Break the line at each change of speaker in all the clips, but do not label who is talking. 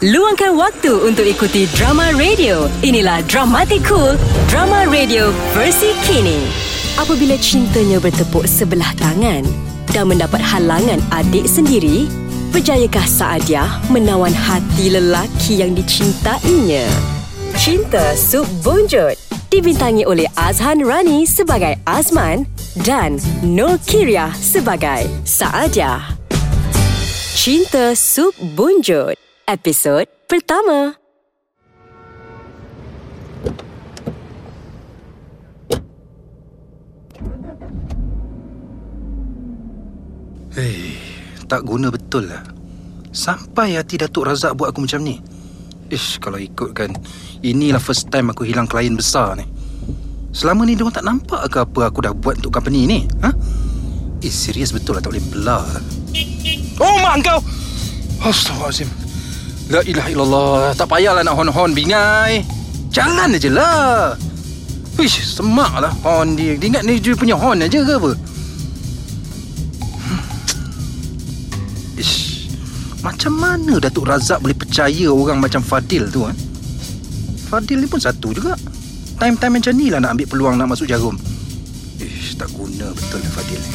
Luangkan waktu untuk ikuti drama radio. Inilah Dramatic Cool, drama radio versi kini. Apabila cintanya bertepuk sebelah tangan dan mendapat halangan adik sendiri, berjayakah Saadia menawan hati lelaki yang dicintainya? Cinta Sub Bonjot dibintangi oleh Azhan Rani sebagai Azman dan Nur Kiria sebagai Saadia. Cinta Sub Bunjut Episod pertama
Hei, tak guna betul lah. Sampai hati Datuk Razak buat aku macam ni. Ish, kalau ikutkan, inilah first time aku hilang klien besar ni. Selama ni diorang tak nampak ke apa aku dah buat untuk company ni? Ha? Eh, serius betul lah tak boleh belah. Oh, mak kau! Astaghfirullahaladzim. La ilaha illallah. Tak payahlah nak hon-hon bingai. Jalan aje lah. Wish, semak lah hon dia. Dia ingat ni dia punya hon aja ke apa? Ish, macam mana Datuk Razak boleh percaya orang macam Fadil tu? Ha? Fadil ni pun satu juga. Time-time macam ni lah nak ambil peluang nak masuk jarum. Ish, tak guna betul lah Fadil ni.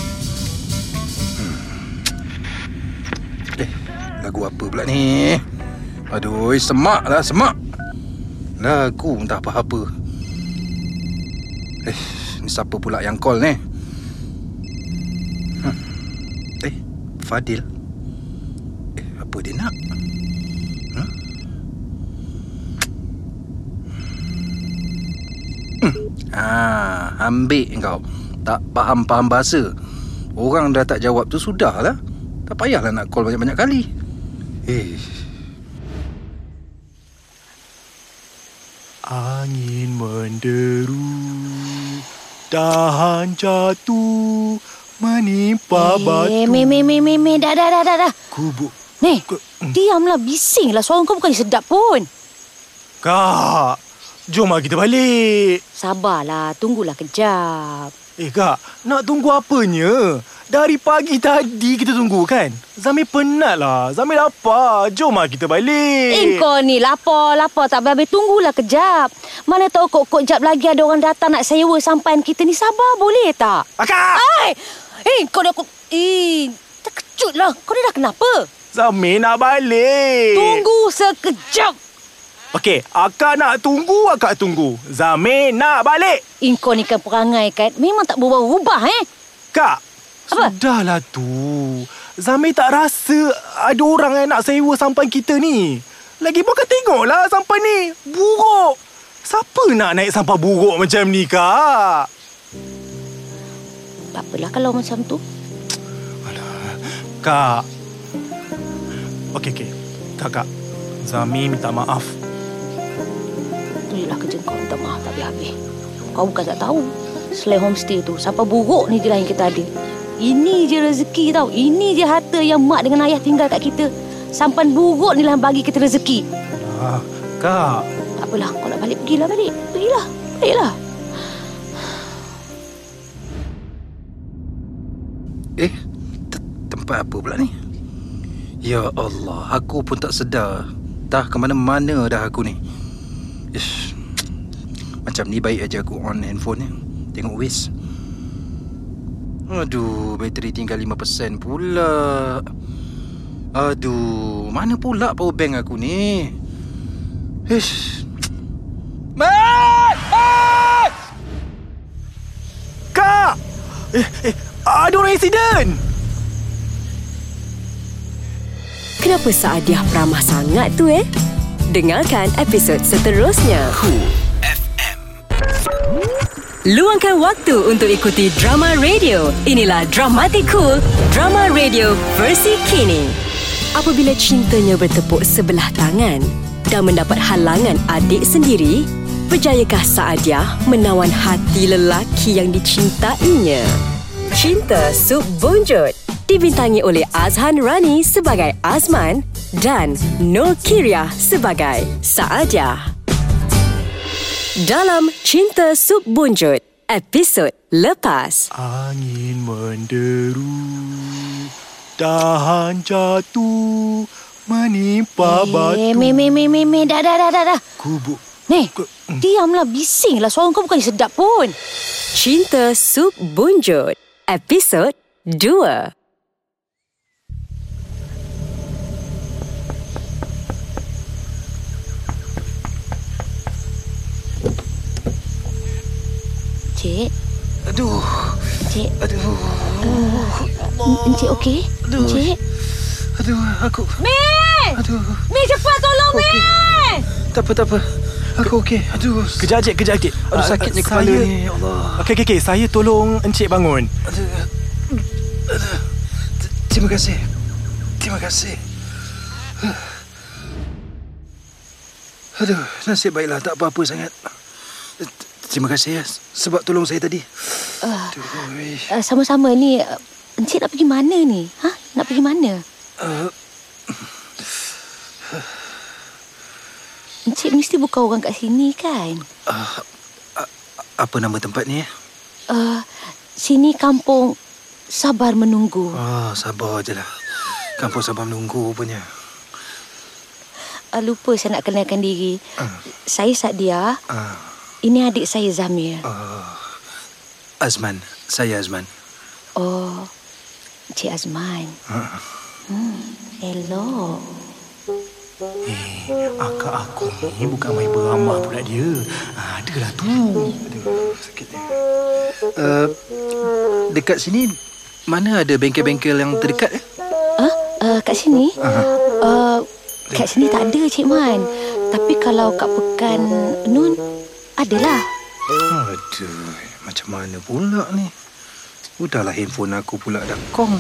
Hmm. Eh, lagu apa pula ni? Aduh, semak lah, semak. Lagu entah apa-apa. Eh, ni siapa pula yang call ni? Hmm. Eh, Fadil. Eh, apa dia nak? Ah, ambil kau. Tak faham-faham bahasa. Orang dah tak jawab tu sudahlah. Tak payahlah nak call banyak-banyak kali. Eh,
Angin menderu Tahan jatuh Menimpa batu
Eh, me, me, me, me, me. Dah, dah, dah, dah, dah.
Kubu
Ni,
Ke-
diamlah. Bisinglah. Suara kau bukan sedap pun.
Kak Jom lah kita balik
Sabarlah. Tunggulah kejap.
Eh kak Nak tunggu apanya Dari pagi tadi kita tunggu kan Zamir penat lah Zamir lapar Jom lah kita balik
Eh, kau ni lapar, lapar. Tak habis tunggulah kejap. Mana tahu kok-kok jap lagi ada orang datang nak sewa sampan kita ni. Sabar boleh tak?
Akak
Ai! Eh, kau dah... Kau... Eh, terkejut lah. Kau ni dah kenapa?
Zamir nak balik
Tunggu sekejap.
Okey, akak nak tunggu, akak tunggu. Zamir nak balik.
Eh, kau ni kan perangai kan. Memang tak berubah-ubah eh.
Kak,
Apa?
sudahlah tu. Zamir tak rasa ada orang yang nak sewa sampan kita ni. Lagi pun kau tengoklah sampan ni. Buruk. Siapa nak naik sampah buruk macam ni, Kak?
Tak apalah kalau macam tu.
Kak. Okey, okey. Kakak, Zami minta maaf.
Itulah kerja kau minta maaf tak habis-habis. Kau bukan tak tahu. Selain homestay tu, siapa buruk ni je lah yang kita ada. Ini je rezeki tau. Ini je harta yang mak dengan ayah tinggal kat kita. Sampan buruk ni lah bagi kita rezeki.
Ah, Kak.
Tak apalah, kau nak balik, pergilah balik. Pergilah, baiklah.
Eh, te- tempat apa pula ni? Ya Allah, aku pun tak sedar. Dah ke mana-mana dah aku ni. Ish. Macam ni baik aja aku on handphone ni. Tengok Waze. Aduh, bateri tinggal 5% pula. Aduh, mana pula power bank aku ni? Ish. Mat! Mat!
Kak! Eh, eh, ada orang insiden.
Kenapa Saadiah peramah sangat tu eh? Dengarkan episod seterusnya.
Cool FM.
Luangkan waktu untuk ikuti drama radio. Inilah Dramatic Cool, drama radio versi kini. Apabila cintanya bertepuk sebelah tangan dan mendapat halangan adik sendiri, berjayakah Saadia menawan hati lelaki yang dicintainya? Cinta Sub Bonjot dibintangi oleh Azhan Rani sebagai Azman dan Nur Kiria sebagai Saadia. Dalam Cinta Sub Bunjut, episod lepas.
Angin menderu Tahan jatuh Menimpa
Eh,
batu
me, me, me, me, me. Dah, dah, dah, dah, dah.
Kubu
Meh, diamlah. Bising lah. Suara kau bukan sedap pun.
Cinta Sup Bunjut Episod 2
Cik,
Aduh,
cik.
aduh,
Uh, Encik okey?
Aduh.
Encik?
aduh, aku...
Meh!
Aduh,
Meh, cepat tolong, Meh!
tak apa, tak apa. Aku okey. Aduh,
Kejap cik, kejap cik
aduh
Ah,
sakitnya
ah,
kepala
saya...
ni. Ya Allah.
Okey, okey, okey Saya tolong Encik bangun
Aduh, aduh. Terima kasih. Terima kasih. Aduh, nasib baiklah tak apa-apa sangat. Terima kasih ya sebab tolong saya tadi.
Uh, uh, sama-sama ni. Uh, Encik nak pergi mana ni? Ha? Nak pergi mana?
Uh,
Encik mesti bukan orang kat sini kan?
uh, a- apa nama tempat ni?
Uh, sini kampung Sabar Menunggu.
Oh, sabar je lah. Kampung sabar menunggu punya.
Uh, lupa saya nak kenalkan diri.
Uh,
Saya Sadia.
uh,
Ini adik saya Zamir.
uh, Azman. Saya Azman.
Oh, Cik Azman.
Uh,
Hello.
Eh, akak aku ni bukan main beramah pula dia ah, Adalah tu
aduh, sakitnya. Uh, dekat sini, mana ada bengkel-bengkel yang terdekat? Eh?
Ah, uh, kat sini? Uh, kat sini tak ada Cik Man. Tapi kalau kat Pekan Nun, adalah.
Aduh, macam mana pula ni? Udahlah handphone aku pula dah kong.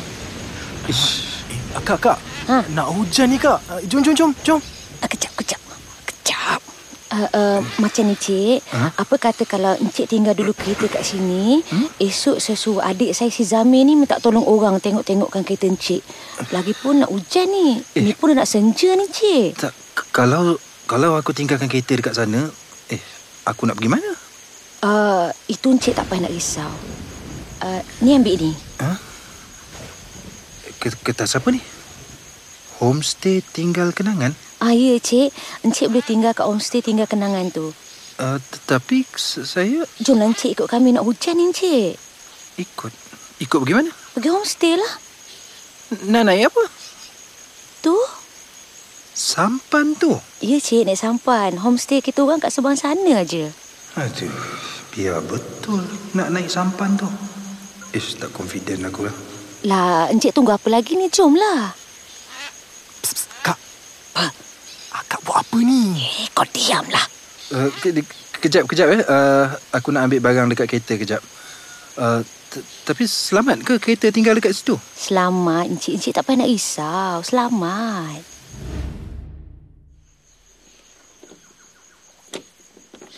Ish,
eh, Akak, akak
Ha?
Nak hujan ni kak Ah, Jom, jom, jom, jom
Uh, kejap, kejap. Kejap. Uh, uh, macam ni Cik
Ha?
Apa kata kalau Encik tinggal dulu kereta kat sini Esok saya suruh adik saya si Zamir ni Minta tolong orang tengok-tengokkan kereta Encik Lagipun nak hujan ni
Eh.
Ni pun dah nak senja ni Cik
tak, kalau kalau aku tinggalkan kereta dekat sana, eh, aku nak pergi mana?
uh, Itu Encik tak payah nak risau uh, Ni ambil ni
Ha? Ke- Kertas apa ni? Homestay tinggal kenangan?
Ah ya Cik Encik boleh tinggal kat homestay tinggal kenangan tu
Uh, tetapi saya
Jomlah Encik ikut kami nak hujan ni Encik
ikut. Ikut pergi mana?
Pergi homestay lah
Nak naik apa?
Tu
Sampan tu.
Ya Cik naik sampan Homestay kita orang kat seberang sana aja.
Aduh, biar betul nak naik sampan tu. Ish, tak confident aku lah.
Lah Encik tunggu apa lagi ni Jomlah
psst, psst, Kak Akak buat apa ni
Eh kau diamlah
Uh, ke, kejap, kejap eh. Uh, aku nak ambil barang dekat kereta kejap. Uh, tapi selamat ke kereta tinggal dekat situ?
Selamat Encik Encik tak payah nak risau Selamat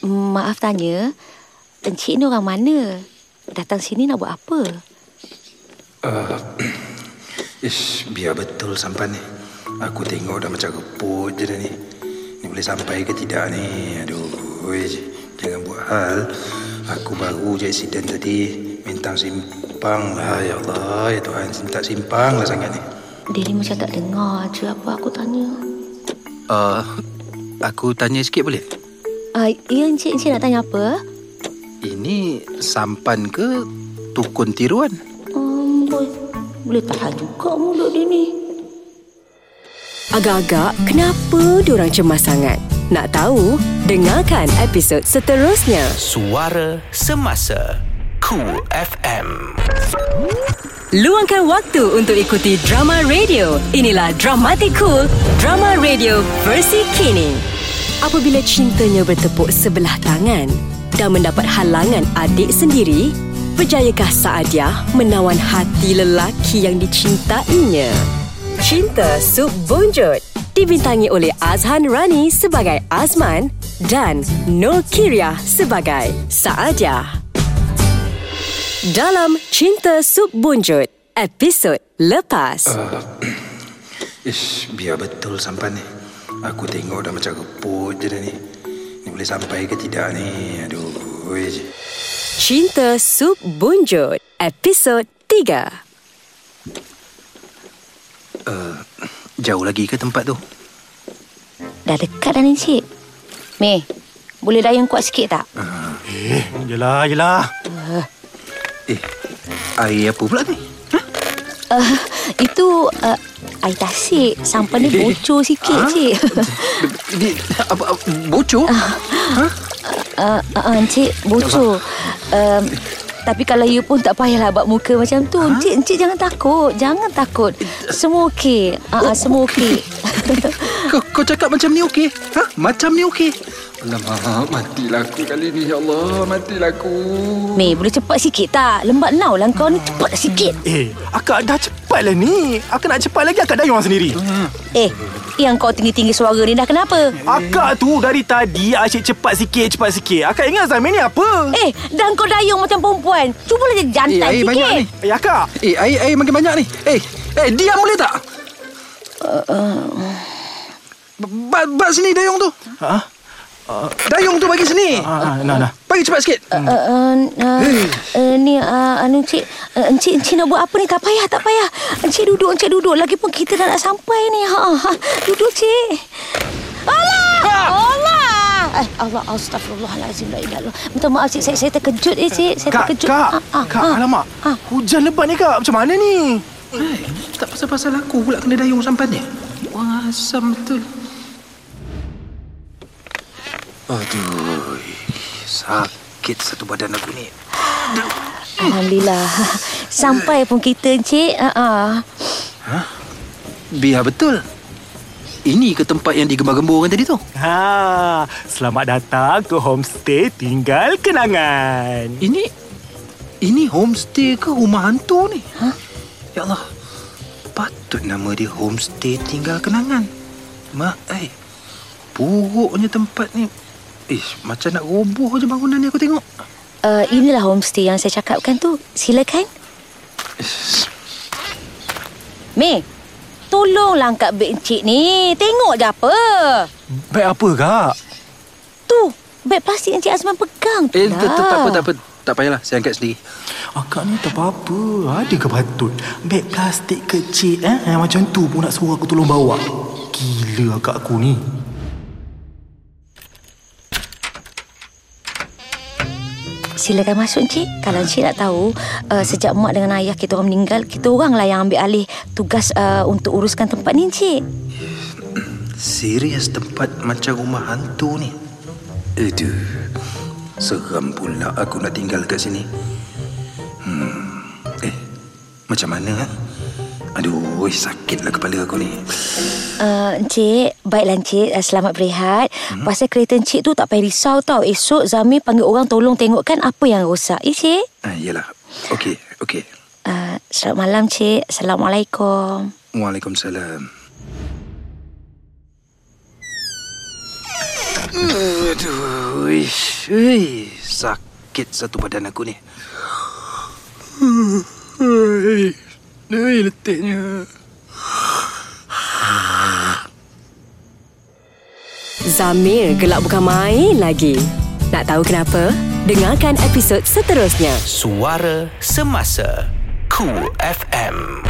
Maaf tanya Encik ni orang mana? Datang sini nak buat apa?
Uh, ish, biar betul sampan ni. Aku tengok dah macam reput je dah ni. Ni boleh sampai ke tidak ni? Aduh, ish, jangan buat hal. Aku baru je accident tadi. Mintang simpang lah. Ya Allah, ya Tuhan. Minta simpang lah sangat ni.
Dia ni macam tak dengar je apa aku tanya
Uh, aku tanya sikit boleh?
Uh, Ya Encik Encik nak tanya apa?
Ini sampan ke tukun tiruan?
Um, boleh, boleh tahan juga mulut dia ni
Agak-agak kenapa diorang cemas sangat? Nak tahu? Dengarkan episod seterusnya.
Suara Semasa Cool FM
Luangkan waktu untuk ikuti drama radio. Inilah Dramatic Cool, drama radio versi kini. Apabila cintanya bertepuk sebelah tangan dan mendapat halangan adik sendiri, berjayakah Saadia menawan hati lelaki yang dicintainya? Cinta Sub Bonjot dibintangi oleh Azhan Rani sebagai Azman dan Nur Kiriah sebagai Saadia. Dalam Cinta Sub Bunjut, episod lepas.
Uh, ish, biar betul sampan ni. Aku tengok dah macam reput je dah ni. Ni boleh sampai ke tidak ni? Aduh.
Cinta Sub Bunjut, episod 3.
Jauh lagi ke tempat tu?
Dah dekat dah ni cik. Mei, boleh dayung kuat sikit tak?
Eh, yelah, yelah.
Eh, air apa pula ni?
Uh, itu uh, air tasik. Sampan dia bocor sikit
Ha?
cik.
Di, apa, apa, bocor?
uh, uh, uh, cik, bocor. Um, tapi kalau you pun tak payahlah buat muka macam tu. Encik, encik jangan takut. Jangan takut. Semua okey. Uh, uh, semua okey.
Kau, kau cakap macam ni okey? Ha? Macam ni okey? Alamak, matilah aku kali ni. Ya Allah, matilah aku.
Mei, boleh cepat sikit tak? Lembat now lah kau ni. Cepat sikit.
Eh, akak dah cepat lah ni. Akak nak cepat lagi, akak dayung sendiri.
Eh, yang kau tinggi-tinggi suara ni dah kenapa?
Akak tu dari tadi asyik cepat sikit, cepat sikit. Akak ingat Zami ni apa?
Eh, dan kau dayung macam perempuan. Cubalah jadi
Eh,
jantan
air
sikit.
banyak ni.
Eh, akak.
Eh, air, air makin banyak ni. Eh, eh, diam boleh tak? Bat, bat sini dayung tu.
Ha?
Dayung tu bagi sini.
Ah, ah, nah, nah.
Bagi cepat sikit.
Uh, uh, uh, uh, ni uh, anu cik uh, encik encik nak buat apa ni tak payah tak payah encik duduk encik duduk lagipun kita dah nak sampai ni ha, ha. duduk cik Allah Allah eh, Allah astagfirullahalazim la ilaha minta maaf cik saya, saya terkejut eh cik saya
Kak,
terkejut
kak,
Ah, ah,
kak,
ah.
alamak.
Ah.
Hujan lebat ni, kak. Macam mana ni?
Eh, tak pasal-pasal aku pula kena dayung sampan ni. Wah, asam betul. Aduh, sakit satu badan aku ni.
Alhamdulillah sampai pun kita encik uh, uh.
Biar betul. Ini ke tempat yang digembar-gemburkan tadi tu?
Ha, selamat datang ke homestay tinggal kenangan.
Ini ini homestay ke rumah hantu ni?
Ha?
Ya Allah. Patut nama dia homestay tinggal kenangan. Mak, eh. Buruknya tempat ni. Ish, macam nak roboh je bangunan ni aku tengok.
Uh, inilah homestay yang saya cakapkan tu silakan
Ish,
Mei, tolonglah angkat beg encik ni. Tengok je apa.
Baik apa, kak?
Tu, beg plastik Encik Azman pegang tu
Eh,
lah.
tak, apa, tak apa. Tak payahlah, saya angkat sendiri.
Akak ni tak apa-apa. Ada ke patut? Beg plastik kecil eh? Yang macam tu pun nak suruh aku tolong bawa. Gila akak aku ni.
Silakan masuk Encik. Kalau Encik nak tahu, uh, sejak mak dengan ayah kita orang meninggal, kita orang lah yang ambil alih tugas uh, untuk uruskan tempat ni Encik.
Serius tempat macam rumah hantu ni. Aduh. Seram pula aku nak tinggal kat sini. Hmm. Eh, macam mana? Ha? Aduh, sakitlah kepala aku ni.
Uh, Encik, baiklah Encik. Uh, selamat berehat. Hmm? Pasal kereta Encik tu tak payah risau tau. Esok Zami panggil orang tolong tengokkan apa yang rosak. Ya, Cik?
Ah, yalah. Okey, okey.
Uh, selamat malam, Cik. Assalamualaikum.
Waalaikumsalam. Aduh, ish, ui, sakit satu badan aku ni. Ui, ui, letihnya.
Zamir gelak bukan main lagi. Nak tahu kenapa? Dengarkan episod seterusnya.
Suara Semasa Cool FM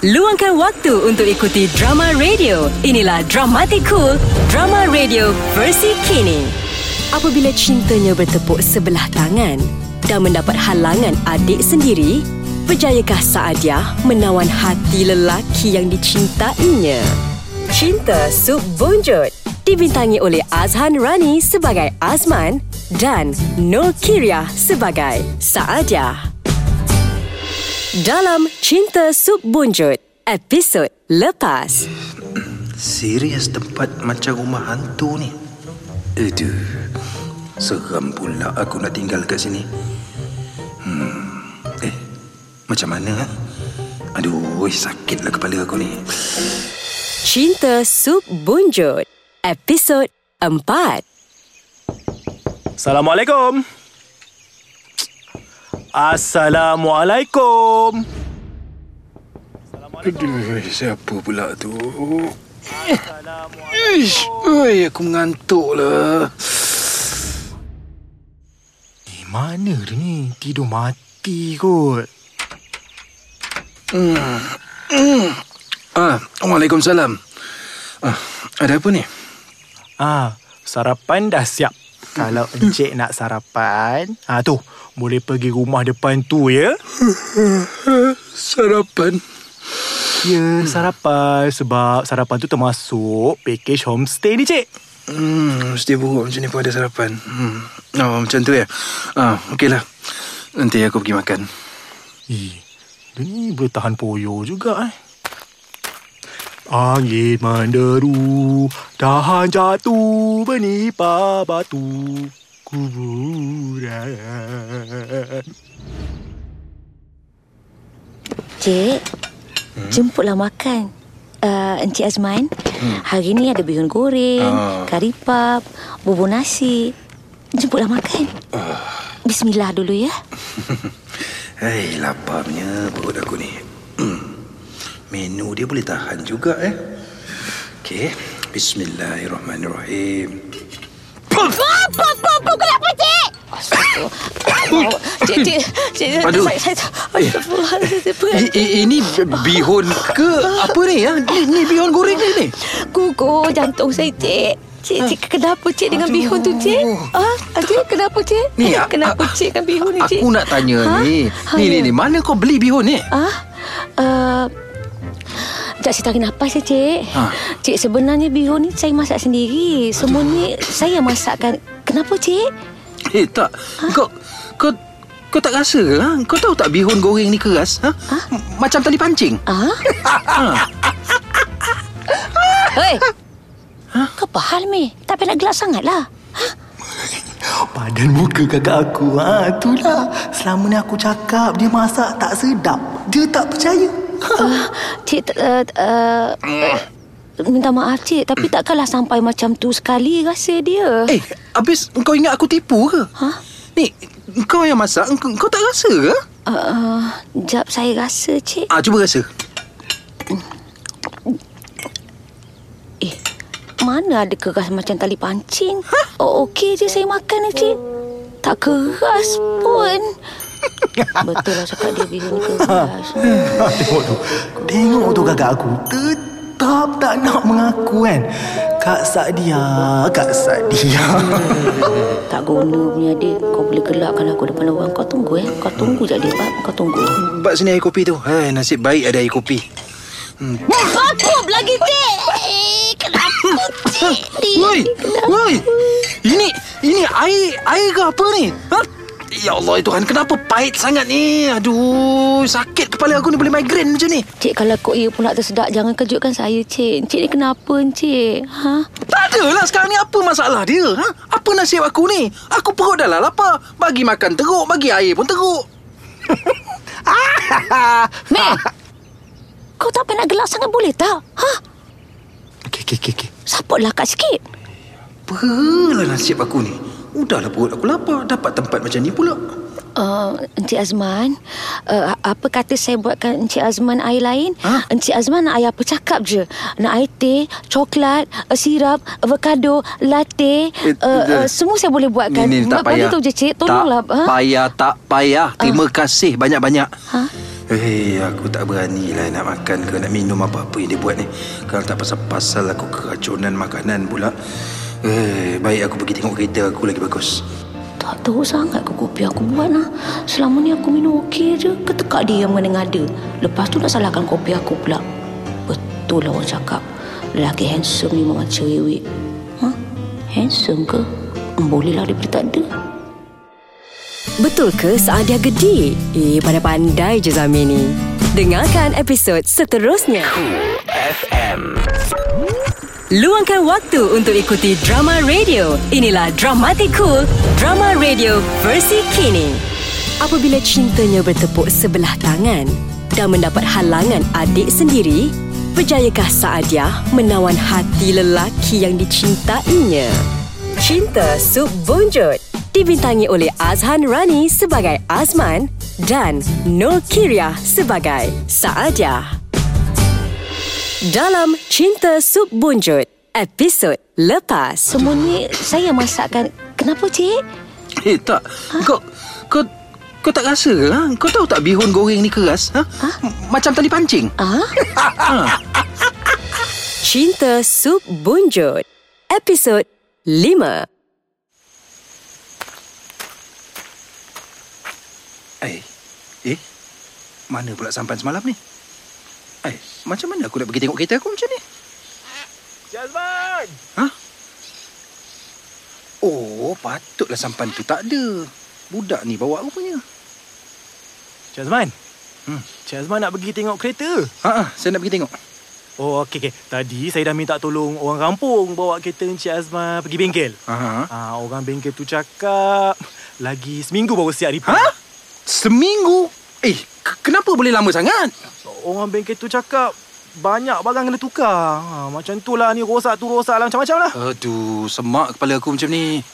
Luangkan waktu untuk ikuti drama radio. Inilah Dramatic Cool, drama radio versi kini. Apabila cintanya bertepuk sebelah tangan dan mendapat halangan adik sendiri, berjayakah Saadia menawan hati lelaki yang dicintainya? Cinta Sub Bonjot dibintangi oleh Azhan Rani sebagai Azman dan Nur Kiria sebagai Saadia. Dalam Cinta Sub Bonjot, episod lepas.
Serius tempat macam rumah hantu ni. Aduh, seram pula aku nak tinggal kat sini. Hmm, macam mana? Ha? Aduh, sakitlah kepala aku ni.
Cinta Sub Bonjot, episod 4.
Assalamualaikum. Assalamualaikum.
Aduh, siapa pula tu? Ish, oi, aku mengantuk lah.
Eh, mana dia ni? Tidur mati kot.
Ah, Waalaikumsalam. Ah, ada apa ni?
Ah, sarapan dah siap. Kalau Encik nak sarapan, ah tu, boleh pergi rumah depan tu ya.
Sarapan.
Ya, sarapan sebab sarapan tu termasuk package homestay ni, Cik.
Hmm, mesti buruk macam ni pun ada sarapan. Hmm. Oh, macam tu ya? Ah, okeylah. Nanti aku pergi makan.
Eh, dia ni boleh tahan poyo juga eh. Angin menderu, tahan jatuh menimpa batu kuburan.
Cik, jemputlah makan. Uh, Encik Azman, hari ni ada bihun goreng,
Ah.
kari pap, bubur nasi. Jemputlah makan. Bismillah dulu ya.
Hei, laparnya perut aku ni. Hmm. Menu dia boleh tahan juga eh. Okey, bismillahirrahmanirrahim.
Apa, apa, apa, kenapa, Cik? Cik, cik, cik,
Aduh.
saya, saya,
ini bihun ke apa ni ya? Ni, ni bihun goreng ke ni?
Gugur jantung saya, Cik. Cik, cik, kenapa cik dengan bihun tu, Cik? Ah, cik, kenapa, Cik?
Ni, a-
kenapa
a-
cik dengan bihun ni, Cik?
Aku nak tanya
Ha?
ni.
Ha,
Ni, ni,
ya.
ni. Mana kau beli bihun ni?
Ah, uh, saya tarik nafas ya, Cik.
Ha.
Cik, sebenarnya bihun ni saya masak sendiri. Semua ni saya masakkan. Kenapa, Cik?
Eh, tak. Kau, kau, kau tak rasa ke? Ha? Kau tahu tak bihun goreng ni keras? Ha? Macam tali pancing.
Ah?
Ha?
Hei! Kau apa hal, Mi? Tak payah nak gelak sangat lah.
Padan muka kakak aku ha, Itulah Selama ni aku cakap Dia masak tak sedap Dia tak percaya
Uh, cik, uh, uh, minta maaf, Cik. Tapi takkanlah sampai macam tu sekali rasa dia.
Eh, habis kau ingat aku tipu ke?
Ha?
Ni, kau yang masak, kau, kau tak rasa ke?
Uh, uh, jap saya rasa, Cik.
Ah, cuba rasa.
Eh, mana ada keras macam tali pancing? Oh, okey je saya makan ni, Cik. Tak keras pun. Betul lah cakap dia bihun keras.
Tengok tu Tengok tu kakak aku Tetap tak nak mengaku kan Kak Sadia Kak Sadia
Tak guna punya dia. Kau boleh gelakkan aku depan orang. Kau tunggu eh. Kau tunggu je dia, Pak. Kau tunggu.
Bak sini air kopi tu. Hai, nasib baik ada air kopi.
Bakup lagi, Cik. Eh, Cik?
Woi, woi. Ini ini air air ke apa ni? Ha? Ya Allah Tuhan, kenapa pahit sangat ni? Aduh, sakit kepala aku ni boleh migraine macam ni.
Cik, kalau kau ia pula tersedak, jangan kejutkan saya, Cik. Cik ni kenapa, Cik? Ha?
Tak adalah sekarang ni apa masalah dia? Ha? Apa nasib aku ni? Aku perut dah lah lapar. Bagi makan teruk, bagi air pun teruk.
Meh! Kau tak payah nak gelak sangat boleh tak? Ha?
Okey, okey. okey.
Saputlah kat sikit.
Apalah nasib aku ni? Udahlah perut aku lapar. Dapat tempat macam ni pula.
Uh, Encik Azman uh, Apa kata saya buatkan Encik Azman air lain
Ha?
Encik Azman nak air apa cakap je Nak air teh Coklat uh, Sirap Avocado Latte uh, uh, Semua saya boleh buatkan
Ni, ni tak payah.
tahu je cik Tolonglah
Tak payah, tak payah. Terima kasih banyak-banyak.
Ha?
Eh, aku tak berani lah nak makan ke nak minum apa-apa yang dia buat ni. Kalau tak pasal-pasal aku keracunan makanan pula. Eh, baik aku pergi tengok kereta aku lagi bagus.
Tak tahu sangat ke kopi aku buat lah Selama ni aku minum okey je Ketekak dia yang mengada-ngada Lepas tu nak salahkan kopi aku pula Betul lah orang cakap Lelaki handsome ni memang cerewet ha? Handsome ke? Bolehlah dia boleh tak ada
Betul ke Saadia gede? Eh, pandai-pandai je Zami ni. Dengarkan episod seterusnya.
FM.
Luangkan waktu untuk ikuti drama radio. Inilah Dramatic Cool, drama radio versi kini. Apabila cintanya bertepuk sebelah tangan dan mendapat halangan adik sendiri, berjayakah Saadia menawan hati lelaki yang dicintainya? Cinta Sub Bonjot dibintangi oleh Azhan Rani sebagai Azman dan Nur Kiria sebagai Saadia. Dalam Cinta Sup Bunjut, episod lepas.
Semua ni saya masakkan Kenapa cik?
Eh, tak. Kau, kau, kau tak rasa ke? Ha? Kau tahu tak bihun goreng ni keras? Ha? Macam tali pancing.
Ah,
Ha?
Cinta Sup Bunjut Episod 5
Eh, eh, mana pula sampan semalam ni? Eh, macam mana aku nak pergi tengok kereta aku macam ni?
Jazman!
Oh, patutlah sampan tu tak ada. Budak ni bawa rupanya.
Jazman!
Hmm.
Cik Azman nak pergi tengok kereta.
Ha, ah, saya nak pergi tengok.
Oh, okey, okey. Tadi saya dah minta tolong orang kampung bawa kereta Encik Azman pergi bengkel. Ah, orang bengkel tu cakap lagi seminggu baru siap repair.
Ha? Seminggu? Eh, kenapa boleh lama sangat?
Orang bengkel tu cakap banyak barang kena tukar. Ha, macam tu lah ni rosak tu rosak lah macam-macam lah.
Aduh, semak kepala aku macam ni.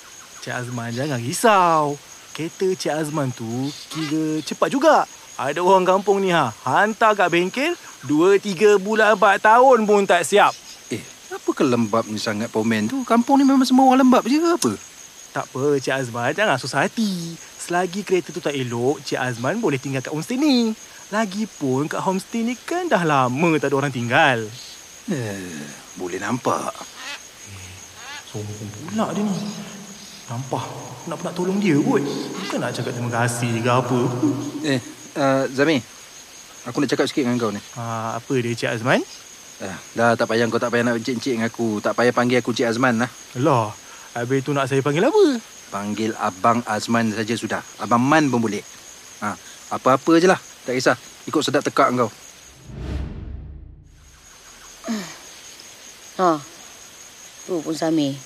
Cik Azman jangan risau. Kereta Cik Azman tu kira cepat juga. Ada orang kampung ni ha, hantar kat bengkel, 2 3 bulan 4 tahun pun tak siap.
Eh, apa ke lembab ni sangat pomen tu? Kampung ni memang semua orang lembab je ke apa?
Tak apa, Cik Azman jangan susah hati. Selagi kereta tu tak elok, Cik Azman boleh tinggal kat homestay ni. Lagipun kat homestay ni kan dah lama tak ada orang tinggal.
Eh, boleh nampak.
Sombong pula dia ni. Nampak, nak nak tolong dia kot. Bukan nak cakap terima kasih ke apa.
Eh, uh, Zami. Aku nak cakap sikit dengan kau ni.
Ha, apa dia Cik Azman?
Uh, dah tak payah kau tak payah nak encik-encik dengan aku. Tak payah panggil aku Cik Azman lah.
Alah, habis tu nak saya panggil apa?
Panggil Abang Azman saja sudah. Abang Man pun boleh. Ha, apa-apa je lah. Tak kisah. Ikut sedap tekak kau.
Ha. Tu pun Sami.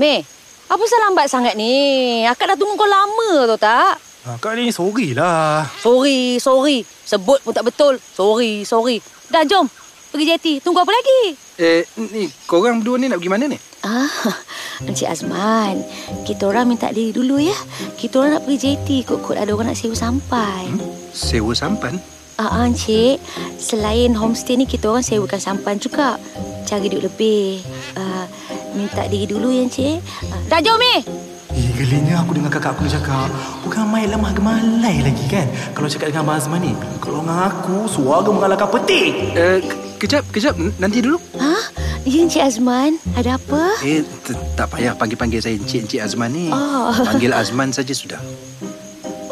Meh, apa pasal lambat sangat ni? Akak dah tunggu kau lama tu tak?
Ha, Kak ni sorry lah.
Sorry, sorry. Sebut pun tak betul. Sorry, sorry. Dah jom. Pergi jeti. Tunggu apa lagi?
Eh, ni korang berdua ni nak pergi mana ni?
Ah, Encik Azman. Kita orang minta diri dulu ya. Kita orang nak pergi JT kot-kot ada orang nak sewa sampai.
Sewa sampan?
Ah, ah, Encik. Selain homestay ni, kita orang sewakan sampan juga. Cari duit lebih. Ah, minta diri dulu ya, Encik. Ah, dah jom, eh?
Eh, gelinya aku dengar kakak aku ni cakap Bukan main lemah gemalai lagi kan Kalau cakap dengan Abang Azman ni Kalau dengan aku Suara mengalahkan peti
Eh, ke- kejap, kejap. N- Nanti dulu.
Ha? Ya, Encik Azman. Ada apa?
Eh, tak payah panggil-panggil saya Encik-Encik Azman ni.
Oh.
Panggil Azman saja sudah.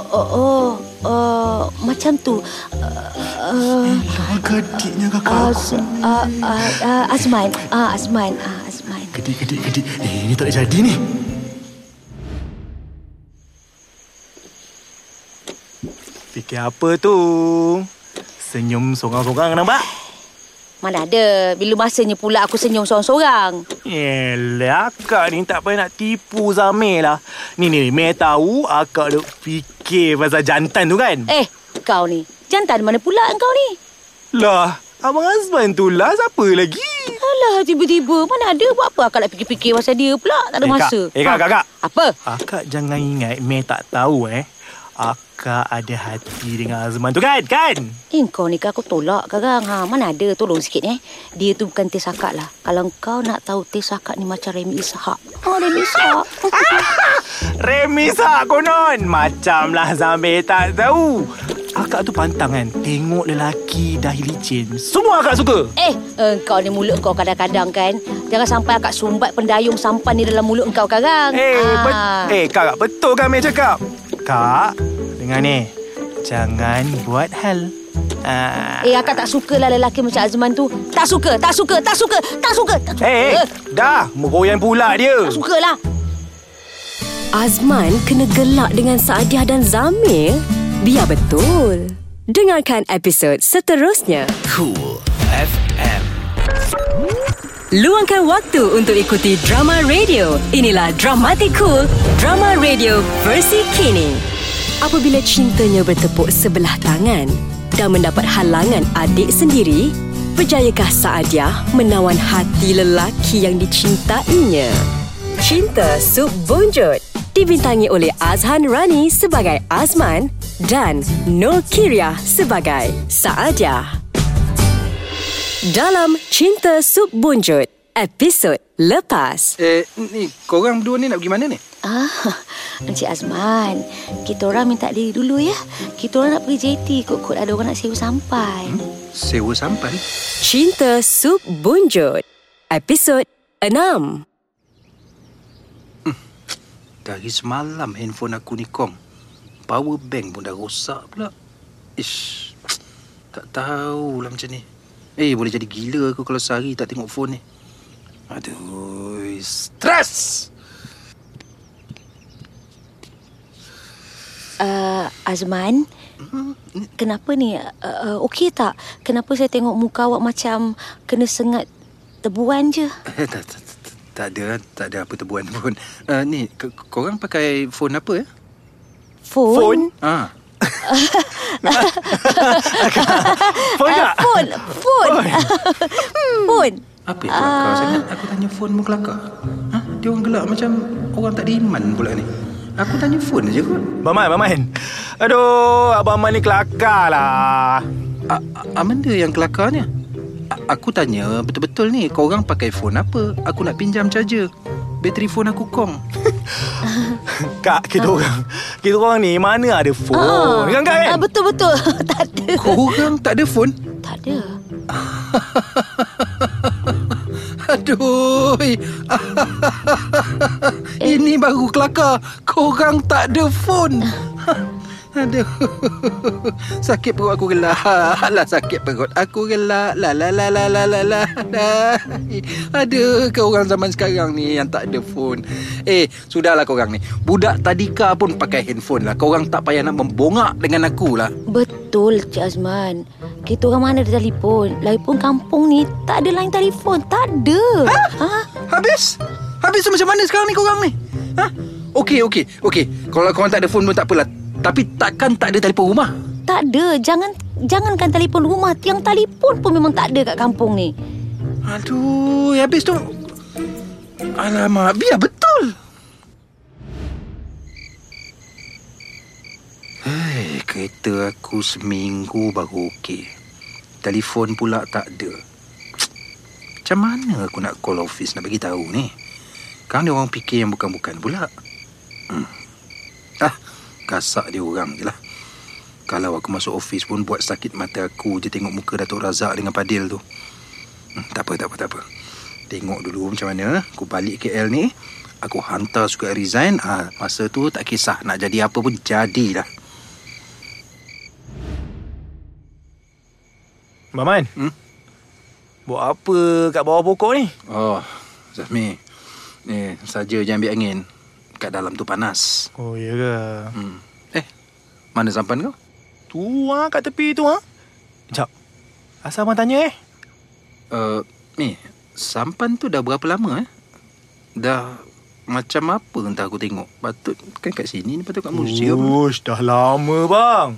Oh, oh, oh macam tu. Uh,
Jangan gediknya kakak aku
uh, uh, uh, Azman. Uh, Azman. Uh, Azman.
Gedik, gedik, gedik Eh, ini tak jadi ni Fikir apa tu? Senyum sorang-sorang nampak?
Mana ada. Bila masanya pula aku senyum seorang-seorang.
Yelah, akak ni tak payah nak tipu Zamir lah. Ni ni, Meh tahu akak duk fikir pasal jantan tu kan?
Eh, kau ni. Jantan mana pula kau ni?
Lah, Abang Azman tu lah siapa lagi?
Alah, tiba-tiba. Mana ada buat apa akak nak fikir-fikir pasal dia pula. Tak ada
Eh, Kak.
masa.
Eh, Kak, Kak, Kak.
Apa?
Akak jangan ingat Meh tak tahu eh. Akak ada hati dengan Azman tu kan? Kan?
Eh, kau ni kan aku tolak sekarang. Ha, mana ada tolong sikit eh. Dia tu bukan tes akak lah. Kalau kau nak tahu tes akak ni macam Remy Ishak. Oh, Remy Ishak.
Remisa konon Macam lah Zamir tak tahu Akak tu pantang kan Tengok lelaki dahi licin Semua akak suka
eh, eh, kau ni mulut kau kadang-kadang kan. Jangan sampai akak sumbat pendayung sampan ni dalam mulut kau sekarang.
Eh,
Ah.
bet- eh kak betul kan Meh cakap Kak Dengar ni Jangan buat hal ah.
Eh, akak tak suka lah lelaki macam Azman tu. Tak suka, tak suka, tak suka, tak suka, tak suka.
Eh, eh, dah Meroyan pula dia
Tak suka lah.
Azman kena gelak dengan Saadiah dan Zamir? Biar betul. Dengarkan episod seterusnya.
Cool FM.
Luangkan waktu untuk ikuti drama radio. Inilah Dramatic Cool, drama radio versi kini. Apabila cintanya bertepuk sebelah tangan dan mendapat halangan adik sendiri, berjayakah Saadiah menawan hati lelaki yang dicintainya? Cinta Sub Bonjot dibintangi oleh Azhan Rani sebagai Azman dan Nur Kiria sebagai Saadiah. Dalam Cinta Sub Bunjut, episod lepas.
Eh, ni korang berdua ni nak pergi mana ni?
Ah, Encik Azman, kita orang minta diri dulu ya. Kita orang nak pergi JT kot-kot ada orang nak sewa sampai.
Sewa sampan.
Cinta Sup Bunjut. Episod 6.
Dari semalam handphone aku ni kong. Power bank pun dah rosak pula. Ish. Tak tahulah macam ni. Eh, boleh jadi gila aku kalau sehari tak tengok phone ni. Aduh, stres.
Uh, Azman, kenapa ni? Uh, uh, Okey tak? Kenapa saya tengok muka awak macam kena sengat tebuan je?
Eh, tak, tak, tak, tak ada, tak ada apa tebuan pun. Uh, ni, korang pakai phone apa ya?
Phone?
Phone?
Ah,
Phone
Uh,
tak?
phone. Phone. phone.
apa yang kelakar
Ah.
sangat? Aku tanya phone pun kelakar. Ha? Dia orang gelak macam orang tak ada iman pula ni. Aku tanya phone je kot.
Abang Man, Abang Man. Aduh, Abang Man ni kelakar lah.
A- a- benda yang kelakarnya? A- aku tanya betul-betul ni korang pakai phone apa? Aku nak pinjam charger. Bateri phone aku kong.
Kak, kita orang. Kita orang ni mana ada phone. Kan kak kan?
Ah, betul betul. tak ada.
Korang tak ada phone?
Tak ada.
Aduh. Ini baru kelakar. Korang tak ada phone. Aduh. Sakit perut aku gelak. Lah sakit perut aku gelak. La la la la la la la. Aduh, kau orang zaman sekarang ni yang tak ada phone. Eh, sudahlah korang ni. Budak tadika pun pakai handphone lah. Korang tak payah nak membongak dengan aku lah.
Betul Cik Azman. Kita orang mana ada telefon. Lagipun kampung ni tak ada line telefon. Tak ada. Ha?
Habis? Habis tu macam mana sekarang ni korang ni? Ha? Okey, okey, okey. Kalau korang tak ada phone pun tak apalah. Tapi takkan tak ada telefon rumah?
Tak ada. Jangan jangankan telefon rumah. Tiang telefon pun memang tak ada kat kampung ni.
Aduh, habis tu... Alamak, biar betul. Hei, kereta aku seminggu baru okey. Telefon pula tak ada. Macam mana aku nak call office nak bagi tahu ni? Kan dia orang fikir yang bukan-bukan pula. Hmm. Gasak dia orang je lah. Kalau aku masuk office pun buat sakit mata aku je tengok muka Datuk Razak dengan Padil tu. Hmm, tak apa, tak apa, tak apa. Tengok dulu macam mana. Aku balik KL ni. Aku hantar surat resign. Ah, masa tu tak kisah. Nak jadi apa pun jadilah.
Abang Man.
Hmm?
Buat apa kat bawah pokok ni?
Oh, Zafmi. Ni, saja je ambil angin. Kat dalam tu panas.
Oh, ya ke?
Hmm. Eh, mana sampan kau?
Tu ha, kat tepi tu ha. Sekejap. Asal abang tanya eh?
Uh, ni, sampan tu dah berapa lama eh? Dah macam apa entah aku tengok. Patut kan kat sini ni patut kat museum.
Ush, dah lama bang.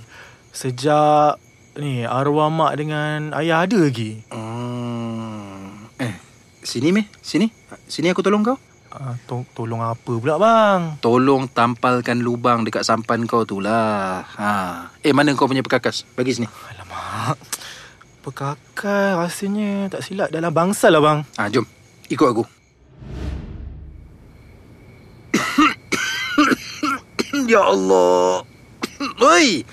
Sejak ni arwah mak dengan ayah ada lagi.
Hmm. Eh, sini meh, sini. Sini aku tolong kau.
Ah, to- tolong apa pula bang?
Tolong tampalkan lubang dekat sampan kau tu lah. Ha. Eh, mana kau punya perkakas? Bagi sini.
Alamak. Pekakal rasanya tak silap dalam bangsal lah bang.
Ha, jom. Ikut aku. ya Allah. Oi.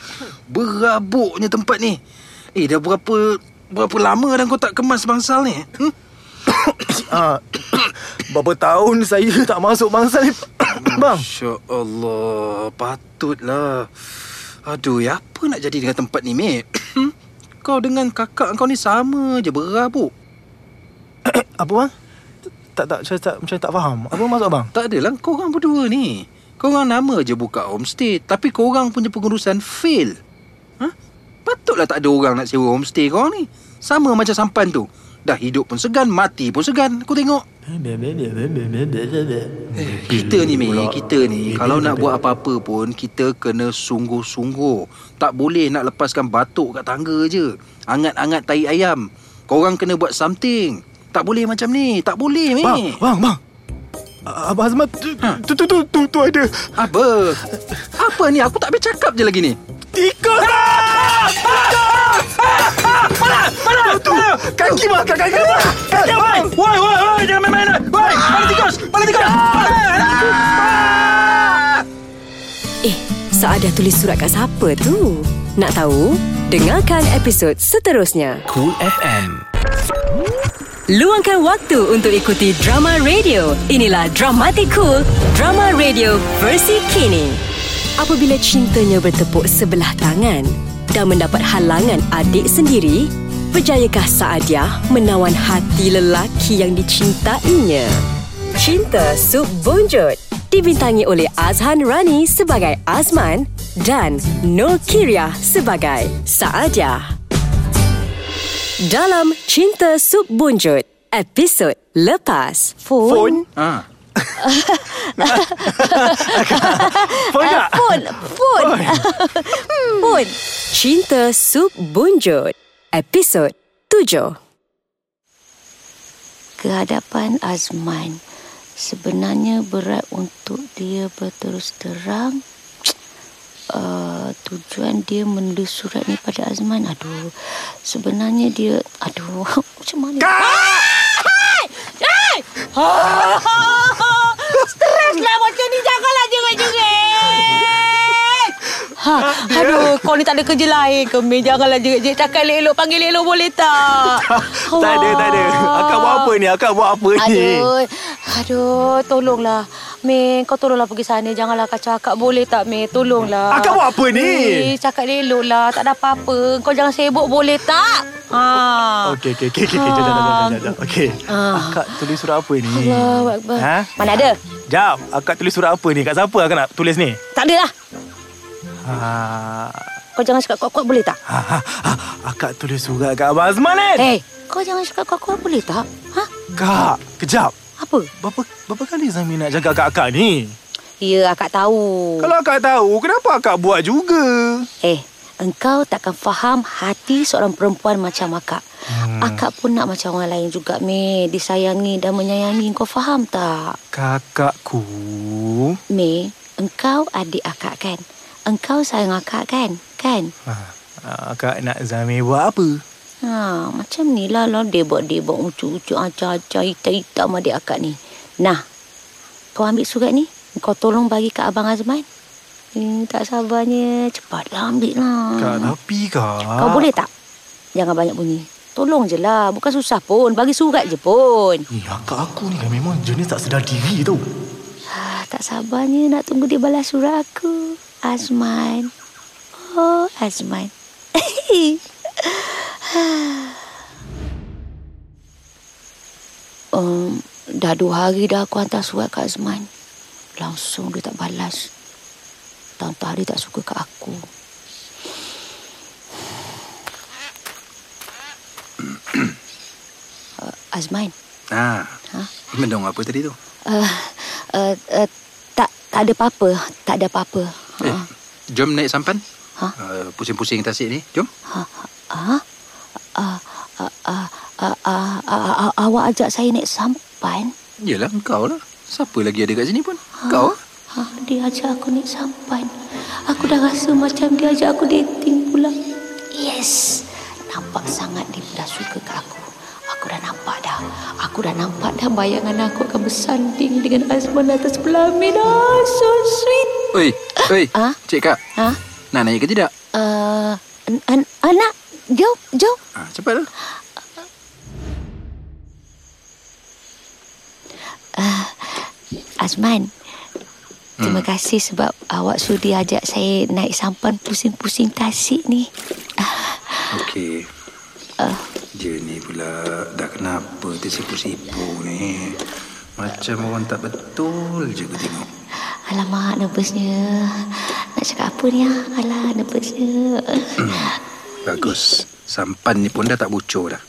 Berabuknya tempat ni. Eh, dah berapa berapa lama dah kau tak kemas bangsal ni? Hmm?
Ah, berapa tahun saya tak masuk bangsal ni bang?
Masya Allah. Patutlah. Aduh, ya apa nak jadi dengan tempat ni, Mek? kau dengan kakak kau ni sama je berabuk.
Apa bang? Tak tak saya tak macam tak faham. Apa maksud bang?
Tak adalah korang berdua ni. Korang nama je buka homestay tapi korang punya pengurusan fail. Ha? Patutlah tak ada orang nak sewa homestay korang ni. Sama macam sampan tu. Dah hidup pun segan, mati pun segan. Aku tengok. Kita ni, Mei, kita ni kalau nak buat apa-apa pun kita kena sungguh-sungguh. Tak boleh nak lepaskan batuk kat tangga je. Angat-angat tai ayam. Korang kena buat something. Tak boleh macam ni. Tak boleh, Mei.
Bang, bang, bang. Ah, Abang Azman tu,
Ha.
tu, tu, tu, tu, tu ada
Apa? Apa ni? Aku tak boleh cakap je lagi ni.
Tikus! Tikus! Ah! Ah! Mana?
Tu.
Kaki bang, kaki kaki bang. Kaki bang.
Woi, woi, woi, jangan main-main. Woi, mana tikus? Mana tikus?
Eh, Saadah tulis surat kat siapa tu? Nak tahu? Dengarkan episod seterusnya.
Cool FM.
Luangkan waktu untuk ikuti drama radio. Inilah Dramatic Cool, drama radio versi kini. Apabila cintanya bertepuk sebelah tangan dan mendapat halangan adik sendiri, berjayakah Saadiah menawan hati lelaki yang dicintainya? Cinta Sub Bonjot dibintangi oleh Azhan Rani sebagai Azman dan Nur Kiriah sebagai Saadiah. Dalam Cinta Sub Bunjut, episod lepas.
Phone?
Ah.
Phone tak?
Phone. Phone. Phone.
Cinta Sub Bunjut, episod 7.
Kehadapan Azman sebenarnya berat untuk dia berterus terang. Uh, tujuan dia menulis surat ni pada Azman. Aduh, sebenarnya dia... Aduh, macam mana? Hey! Stres lah macam ni. Janganlah jerit-jerit. Ha, aduh, kau ni tak ada kerja lain ke, Mei? Janganlah jerit-jerit. Cakap elok, panggil elok boleh tak?
Tak ada, tak ada. Akak buat apa ni? Akak buat apa ni?
Aduh, aduh, tolonglah. Mei, kau tolonglah pergi sana. Janganlah kacau akak. Boleh tak, Mei? Tolonglah.
Akak buat apa ni?
Mei, cakap elok lah. Tak ada apa-apa. Kau jangan sibuk, boleh tak? Ha.
Okey, okey, okey, okey. Jom, jom, jom, jom, jom. Okey.
Ah.
Akak tulis surat apa ni?
Akbar.
Ha?
Mana ada?
Jap, akak tulis surat apa ni? Kat siapa akak nak tulis ni?
Tak ada lah.
Ha,
Kau jangan cakap kuat-kuat, boleh tak?
ha, ha, ha. Akak tulis surat kat Abang Azman kan?
Eh, kau jangan cakap kuat-kuat, boleh tak? Ha?
Kak, kejap.
Apa?
Berapa berapa kali Zami nak jaga akak-akak ni?
Ya, akak tahu.
Kalau akak tahu, kenapa akak buat juga?
Eh, engkau takkan faham hati seorang perempuan macam akak. Hmm. Akak pun nak macam orang lain juga, Mei. Disayangi dan menyayangi. Kau faham tak?
Kakakku.
Mei, engkau adik akak kan? Engkau sayang akak kan? Kan?
Ha, akak nak Zami buat apa?
Ha, macam ni lah lah debak-debak ucu-ucu acah-acah hitam-hitam adik akak ni. Nah, kau ambil surat ni. Kau tolong bagi kat Abang Azman. Hmm, tak sabarnya. Cepatlah ambil lah.
Kak, tapi kak.
Kau boleh tak? Jangan banyak bunyi. Tolong je lah. Bukan susah pun. Bagi surat je pun.
Ni akak aku ni kan memang jenis tak sedar diri tau.
Ah, tak sabarnya nak tunggu dia balas surat aku. Azman. Oh, Azman. um, dah dua hari dah aku hantar surat kat Azman. Langsung dia tak balas. Tantang dia tak suka kat aku. uh, Azman.
Ah.
Ha?
Mendong apa tadi tu?
Uh, uh, uh, tak tak ada apa-apa. Tak ada apa-apa. Ha.
Jom naik sampan.
Ha?
Uh, pusing-pusing tasik ni. Jom.
Ha? Ha? Uh, uh, uh, uh, uh, uh, uh, awak ajak saya naik sampan?
Yelah, kau lah. Siapa lagi ada kat sini pun? Kau lah.
Ha, dia ajak aku naik sampan. Aku dah rasa macam dia ajak aku dating pula. Yes. Nampak sangat dia dah suka kat aku. Aku dah nampak dah. Aku dah nampak dah bayangan aku akan bersanding dengan Azman atas pelamin. Ah, so sweet.
Oi, oi.
Ah?
Cik Kak,
Ha?
nak naik ke tidak?
Uh, an, an, anak, jom, jom.
Ah, cepatlah.
Azman, terima kasih sebab awak sudi ajak saya naik sampan pusing-pusing tasik ni.
Okey. Dia ni pula dah kenapa tersipu-sipu ni. Macam orang tak betul je aku tengok.
Alamak, nervousnya. Nak cakap apa ni? ah? Alah, nervousnya.
Bagus. Sampan ni pun dah tak bocor dah.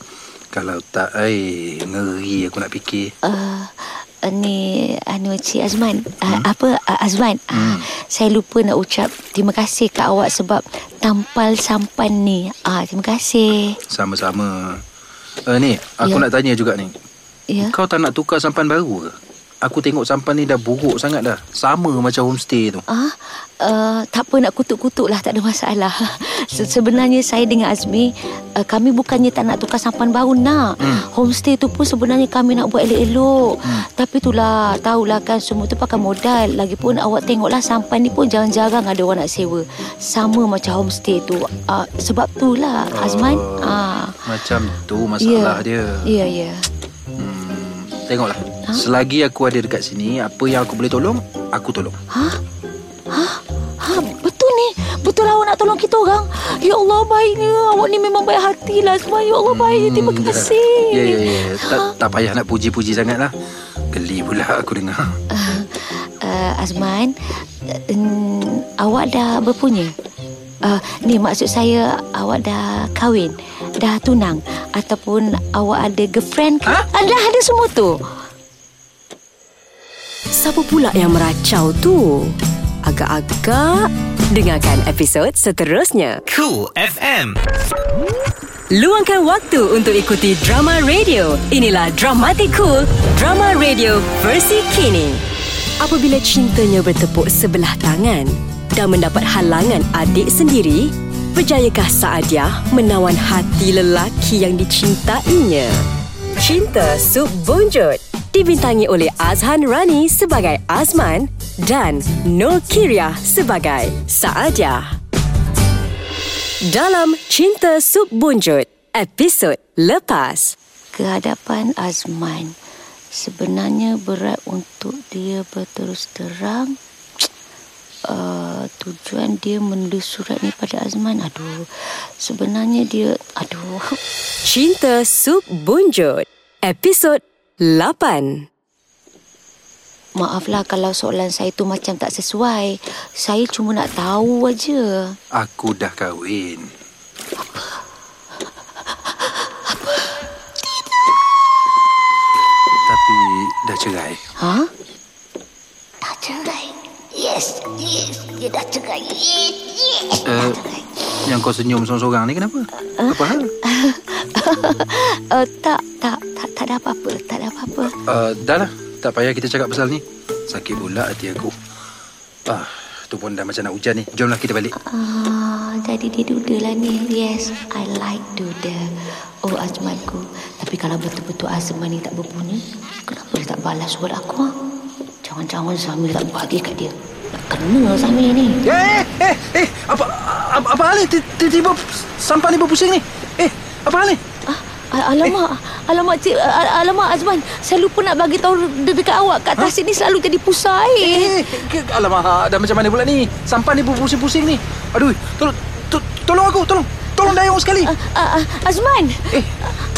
Kalau tak, ai, ngeri aku nak fikir.
Uh, ni, anu Cik Azman. Uh, Apa, uh, Azman? Uh, saya lupa nak ucap terima kasih kat awak sebab tampal sampan ni. Ah, terima kasih.
Sama-sama. Uh, ni, aku
Ya.
nak tanya juga ni.
Ya.
Kau tak nak tukar sampan baru ke? Aku tengok sampan ni dah buruk sangat dah. Sama macam homestay tu.
Ah, uh, tak apa nak kutuk-kutuk lah, tak ada masalah. Se- Sebenarnya saya dengan Azmi, uh, kami bukannya tak nak tukar sampan baru nak. Hmm. Homestay tu pun sebenarnya kami nak buat elok-elok. Hmm. Tapi itulah, tahulah kan semua tu pakai modal. Lagipun awak tengoklah sampan ni pun jarang-jarang ada orang nak sewa. Sama macam homestay tu. Uh, sebab tu lah, Azman. Ah,
Macam tu masalah dia.
Ya, ya.
Hmm, tengoklah. Ha? Selagi aku ada dekat sini, apa yang aku boleh tolong, aku tolong.
Ha? Ha? Ha? Betul ni. Betul awak nak tolong kita orang. Ya Allah, baiknya. Awak ni memang baik hati lah semua. Ya Allah, baik. Terima
Hmm,
kasih.
Ya, ya, ya. Tak, tak payah nak puji-puji sangat lah. Geli pula aku dengar.
Uh, Azman, uh, awak dah berpunya? Uh, ni maksud saya awak dah kahwin, dah tunang ataupun awak ada girlfriend ke?
Ha?
Ah, dah ada semua tu.
Siapa pula yang meracau tu? Agak-agak dengarkan episod seterusnya.
Cool FM.
Luangkan waktu untuk ikuti drama radio. Inilah Dramatic Cool, drama radio versi kini. Apabila cintanya bertepuk sebelah tangan dan mendapat halangan adik sendiri, berjayakah Saadia menawan hati lelaki yang dicintainya? Cinta Sub Bonjot dibintangi oleh Azhan Rani sebagai Azman dan Nur Kiriah sebagai Saadia. Dalam Cinta Sup Bunjut, episod lepas.
Kehadapan Azman. Sebenarnya berat untuk dia berterus terang. Uh, tujuan dia menulis surat ni pada Azman. Aduh, sebenarnya dia... Aduh,
Cinta Sup Bunjut, episod 8.
Maaflah kalau soalan saya tu macam tak sesuai. Saya cuma nak tahu aja.
Aku dah kahwin. Tapi dah cerai.
Ha? Dah cerai. Yes, yes. Dia dah cerai. Yes, yes.
Uh, yang kau senyum seorang-seorang ni kenapa? Apa hal?
Uh, tak, tak, tak, tak ada apa-apa. Tak ada apa-apa.
Uh, dah lah. Tak payah kita cakap pasal ni. Sakit pula hati aku. Ah, tu pun dah macam nak hujan ni. Jomlah kita balik.
Ah, jadi dia duda lah ni. Yes, I like duda. Oh, Azmanku. Tapi kalau betul-betul Azman ni tak berpunya, kenapa dia tak balas surat aku? Ha? Jangan-jangan Zamir tak bagi kat dia. Nak kena Zamir ni.
Eh, eh, eh, apa, apa, apa hal ni? Tiba-tiba sampan ni berpusing ni. Eh, apa hal ni?
Ah, al- alamak, alamak cik, al- alamak Azman. Saya lupa nak bagi tahu de- dekat awak kat atas sini selalu jadi pusat air.
Eh, ke, alamak, dah macam mana pula ni? Sampan ni berpusing-pusing ni. Aduh, tolong, to, tolong aku, tolong. Tolong Dayung sekali.
Ah, ah, Azman,
Eh,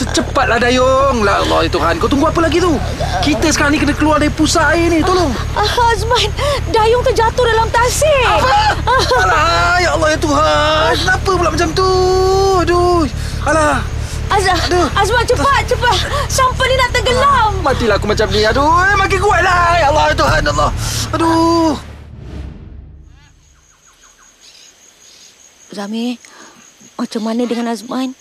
cepatlah Dayung. La Allah ya Tuhan, kau tunggu apa lagi tu? Kita sekarang ni kena keluar dari pusat air ni, tolong.
ah, Azman, dayung terjatuh dalam tasik.
Alah, ya Allah ya Tuhan. Kenapa pula macam tu? Aduh. Alah,
Az
Aduh.
Azman cepat, cepat. Sampai ni nak tenggelam.
matilah aku macam ni. Aduh, eh, makin kuatlah. Ya Allah ya Tuhan, Allah. Aduh.
Zamir, macam mana dengan Azman?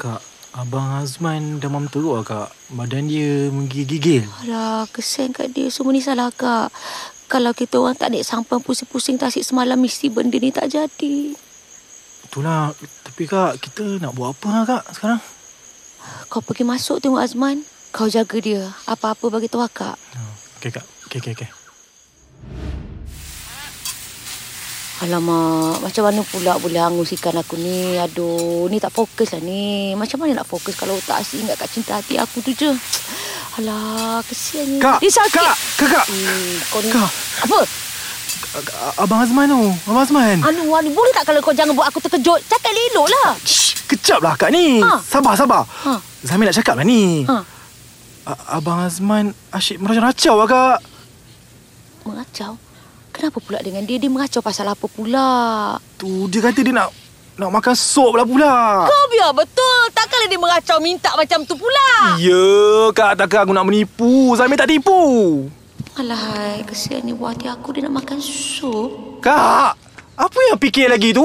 Kak, Abang Azman demam teruk lah kak. Badan dia menggigil.
Alah, kesian kat dia. Semua ni salah kak. Kalau kita orang tak naik sampan pusing-pusing tasik semalam, mesti benda ni tak jadi.
Itulah. Tapi kak, kita nak buat apa lah kak sekarang?
Kau pergi masuk tengok Azman. Kau jaga dia. Apa-apa bagi tahu akak.
Oh, Okey kak. Okey, okey, okey.
Alamak, macam mana pula boleh hanguskan aku ni? Aduh, ni tak fokus lah ni. Macam mana nak fokus kalau tak asyik ingat kat cinta hati aku tu je? Alah, kesiannya.
Kak,
Dia sakit.
kak, kak, kak.
Eh, kau ni.
Kak.
Apa?
Abang Azman tu. Abang Azman.
Anu, anu, boleh tak kalau kau jangan buat aku terkejut? Cakap elok lah.
Shh, kejap lah kak ni.
Ha.
Sabar, sabar.
Ha.
Zamir nak cakap lah ni.
Ha.
A- Abang Azman asyik meracau-racau lah kak.
Mengacau? Kenapa pula dengan dia? Dia mengacau pasal apa pula?
Tu dia kata dia nak nak makan sop lah pula.
Kau biar betul. Takkanlah dia mengacau minta macam tu pula.
Ya, kak takkan aku nak menipu. Zamir tak tipu.
Alahai, kesiannya buat hati aku dia nak makan sup.
Kak, apa yang fikir lagi tu?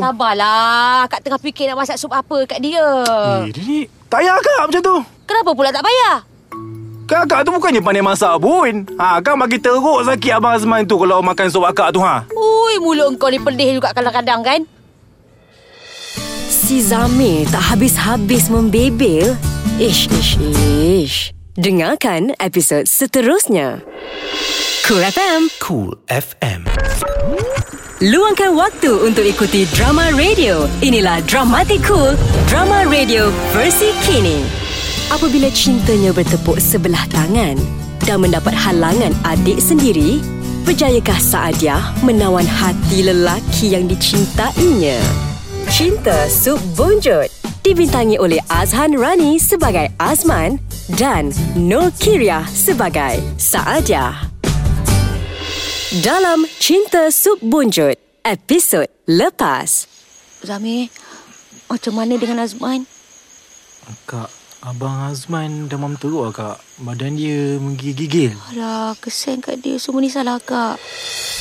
Sabarlah. Kak tengah fikir nak masak sup apa kat dia.
Eh, dia ni tak payah kak macam tu.
Kenapa pula tak payah?
Kakak tu bukannya pandai masak pun. Ha, kan bagi teruk sakit Abang Azman tu kalau makan sup akak tu ha.
Ui, mulut kau ni pedih juga kadang-kadang kan?
Si Zamir tak habis-habis membebel. Ish, ish, ish. Dengarkan episod seterusnya. Cool FM,
Cool FM.
luangkan waktu untuk ikuti drama radio. Inilah Dramatic Cool, drama radio versi kini. Apabila cintanya bertepuk sebelah tangan dan mendapat halangan adik sendiri, berjayakah Saadia menawan hati lelaki yang dicintainya? Cinta Sub Bonjot dibintangi oleh Azhan Rani sebagai Azman dan Nur Kiria sebagai Saadia. Dalam Cinta Sub Bonjot, episod lepas.
Zamir, macam mana dengan Azman?
Kak, Abang Azman demam teruk lah, kak. Badan dia menggigil.
Alah, kesian kat dia. Semua ni salah akak.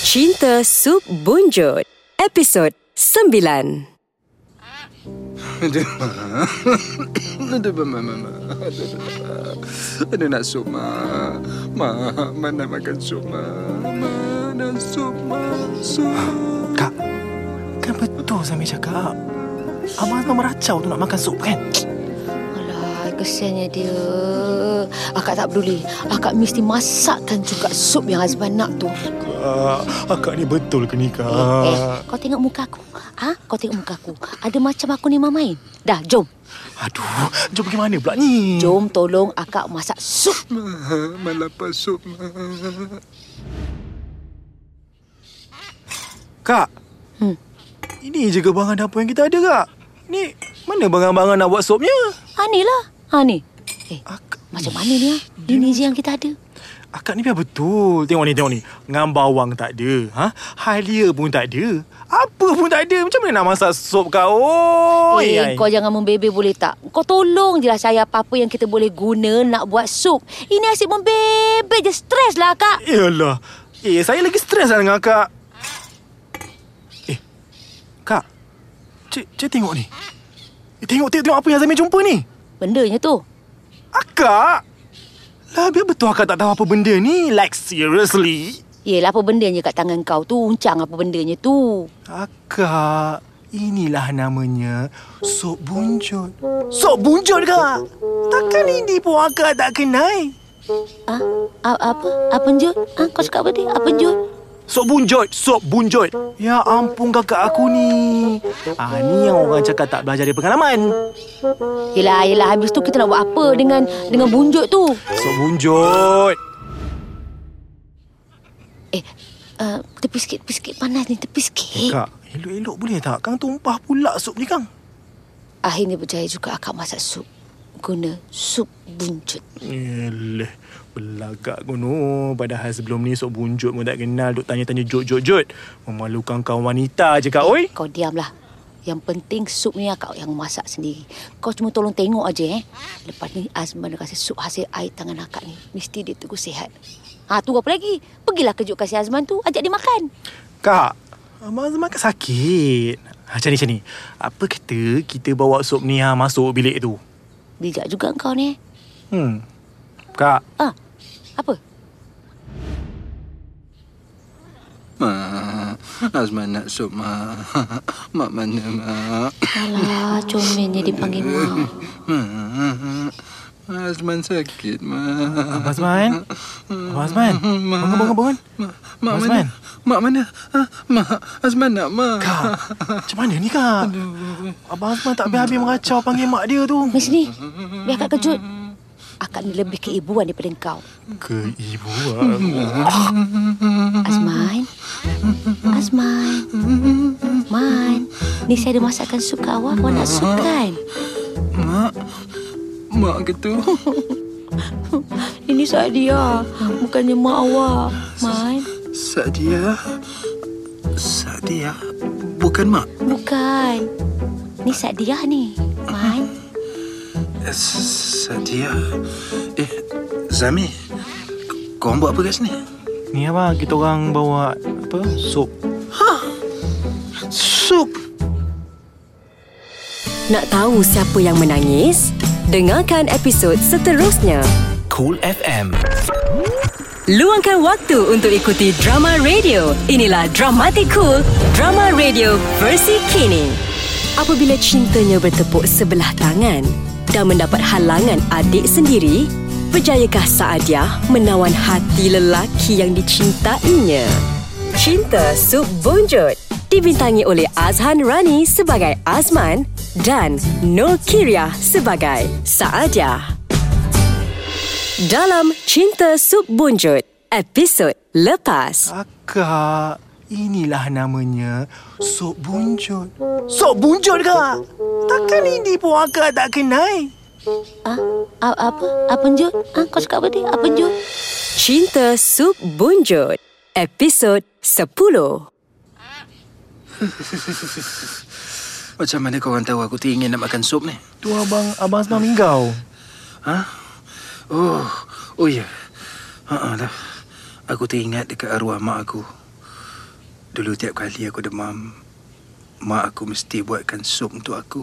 Cinta Sub Bonjot, episod 9.
Aduh, aduh, ma, ma, ma. Aduh, aduh, nak sup, ma. Ma, mana makan sup, ma. Mana sup, ma. Sup.
Kak, kan betul Zamir cakap. Abang Azman meracau tu nak makan sup kan?
Alah, kesiannya dia. Akak tak peduli. Akak mesti masakkan juga sup yang Azman nak tu.
Kak, akak ni betul ke ni, kak?
Eh, kau tengok muka aku. Ah, ha? Kau tengok muka aku. Ada macam aku ni mamain. Dah, jom.
Aduh, jom pergi mana pula ni?
Jom tolong akak masak sup.
Ma, ma lapar sup.
Kak,
Hmm.
ini je ke bahan dapur yang kita ada, kak? Ni, mana barang-barang nak buat supnya?
Ha ni lah. Ha ni. Eh,
Ak-
macam mana ni ah? Ini je yang kita ada.
Akak ni biar betul. Tengok ni, tengok ni. Ngam bawang tak ada. Ha? Halia pun tak ada. Apa pun tak ada. Macam mana nak masak sup kau? Oh,
eh, kau jangan membebe boleh tak? Kau tolong je lah saya apa-apa yang kita boleh guna nak buat sup. Ini asyik membebe je. Stres lah, Kak.
Yalah. Eh, saya lagi stres lah dengan akak. Eh, kak. Cik, cik tengok ni. Eh, tengok, tengok, tengok apa yang Zamir jumpa ni.
Bendanya tu.
Akak. Lah, biar betul akak tak tahu apa benda ni. Like, seriously.
Yelah, apa bendanya kat tangan kau tu? Uncang apa bendanya tu?
Akak, inilah namanya sup bunjut. Sup bunjut kak? Takkan ini pun akak tak kenal?
Ah, apa? Apa Jun? Ah, kau cakap apa dia? Apa Jun?
Sup bunjut, sup bunjut. Ya ampun kakak aku ni. Ah ni yang orang cakap tak belajar dari pengalaman.
Yelah, yelah. Habis tu kita nak buat apa dengan dengan bunjuk tu?
Sup bunjut.
Eh, uh, tepi sikit, tepi sikit. Panas ni, tepi sikit.
Kak, elok-elok boleh tak? Kang tumpah pula sup ni kang.
Akhirnya berjaya juga akak masak sup. Guna sup bunjut.
Eleh, belagak kono. Padahal sebelum ni sup bunjut pun tak kenal. Duk tanya-tanya jut-jut-jut. Memalukan kaum wanita je kak, oi.
Kau diamlah. Yang penting sup ni akak yang masak sendiri. Kau cuma tolong tengok aja eh. Lepas ni Azman dah kasih sup hasil air tangan akak ni. Mesti dia terus sihat. Ha, tunggu apa lagi? Pergilah kejut kasih Azman tu. Ajak dia makan.
Kak, Abang Azman kan sakit. Ha, Macam ni, macam ni. Apa kata kita bawa sup ni ha, masuk bilik tu?
Bijak juga kau ni.
Hmm. Kak,
Ah, apa?
Ma, Azman nak sup, ma. Mak mana, mak?
Alah, comelnya dipanggil mak.
Ma, Azman sakit, ma.
Abang Azman. Abang Azman.
Ma.
Bangun, bangun, bangun.
Ma, mak
Azman.
mana? Mak mana? Ha, mak, Azman nak, mak.
Kak, macam mana ni kak? Abang Azman tak habis-habis meracau panggil mak dia tu.
Mari sini. Biar akak kejut. Akak ni lebih keibuan daripada kau.
Keibuan.
Azman. Azman. Man. Ni saya ada masakkan sup kat awak. Awak nak sup kan?
Mak, mak gitu.
Ini Sadia. Bukannya mak awak. Man.
Sadia. Sadia. Bukan mak.
Bukan. Ni Sadia ni. Man.
Sadia. Eh, Zami. Kau buat apa kat sini?
Ni apa? Kita orang bawa apa? Sup.
Sup.
Nak tahu siapa yang menangis? Dengarkan episod seterusnya.
Cool FM.
Luangkan waktu untuk ikuti drama radio. Inilah Dramatic Cool, drama radio versi kini. Apabila cintanya bertepuk sebelah tangan dan mendapat halangan adik sendiri, berjayakah Saadiah menawan hati lelaki yang dicintainya? Cinta Sub Bonjot dibintangi oleh Azhan Rani sebagai Azman dan Nur Kiria sebagai Saadiah. Dalam Cinta Sup Bunjut, episod lepas.
Akak, inilah namanya Sok Bunjut. Sok Bunjut kak? Takkan ini pun akak tak kenal?
Ah, a- apa? Apa Jod? Ah, kau cakap apa dia? Apa Jod?
Cinta Sup Bunjut, episod 10.
Macam mana korang tahu aku teringin nak makan sup ni?
Tu abang, abang Asma minggau.
Ha? Oh, oh ya. Ha lah. Aku teringat dekat arwah mak aku. Dulu tiap kali aku demam, mak aku mesti buatkan sup untuk aku.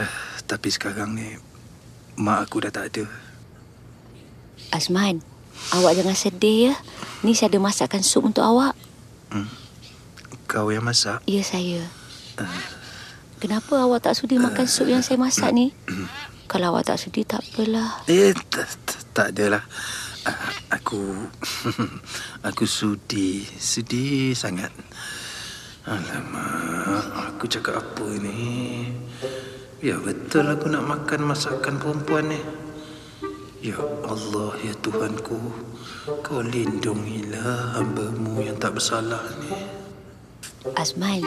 Eh, Tapi sekarang ni, mak aku dah tak ada.
Azman, awak jangan sedih ya. Ni saya ada masakkan sup untuk awak.
Kau yang masak?
Ya, saya. Kenapa awak tak sudi makan sup yang saya masak ni? Kalau awak tak sudi, tak apalah.
Eh, tak, tak, tak adalah. Ah, Aku aku sudi, sedih sangat. Alamak, aku cakap apa ni? Ya betul aku nak makan masakan perempuan ni. Ya Allah, ya Tuhanku, kau lindungilah hamba-Mu yang tak bersalah ni.
Azman,